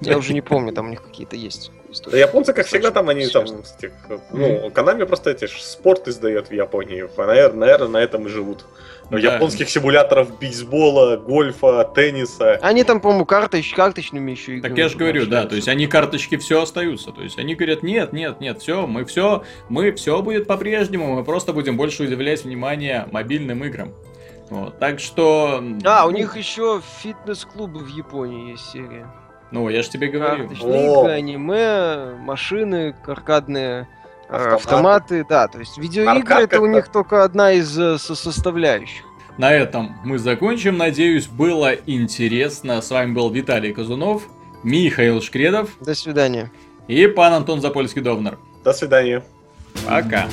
Я уже не помню, там у них какие-то есть
истории. Японцы, как всегда, там они там, этих, ну, Konami просто эти спорт издает в Японии. Наверное, наверное, на этом и живут. Да. Японских симуляторов бейсбола, гольфа, тенниса.
Они там, по-моему, карточ, карточными еще
играют. Так я же говорю, да, то есть они карточки все остаются. То есть они говорят, нет, нет, нет, все, мы все, мы все будет по-прежнему, мы просто будем больше уделять внимание мобильным играм. Вот, так что...
А, у них еще фитнес-клубы в Японии есть серия.
Ну, я же тебе говорю.
Карточные аниме, машины, аркадные э, автоматы. автоматы. Да, то есть видеоигры это у них только одна из э, составляющих.
На этом мы закончим. Надеюсь, было интересно. С вами был Виталий Казунов, Михаил Шкредов.
До свидания.
И пан Антон Запольский-Довнер.
До свидания.
Пока.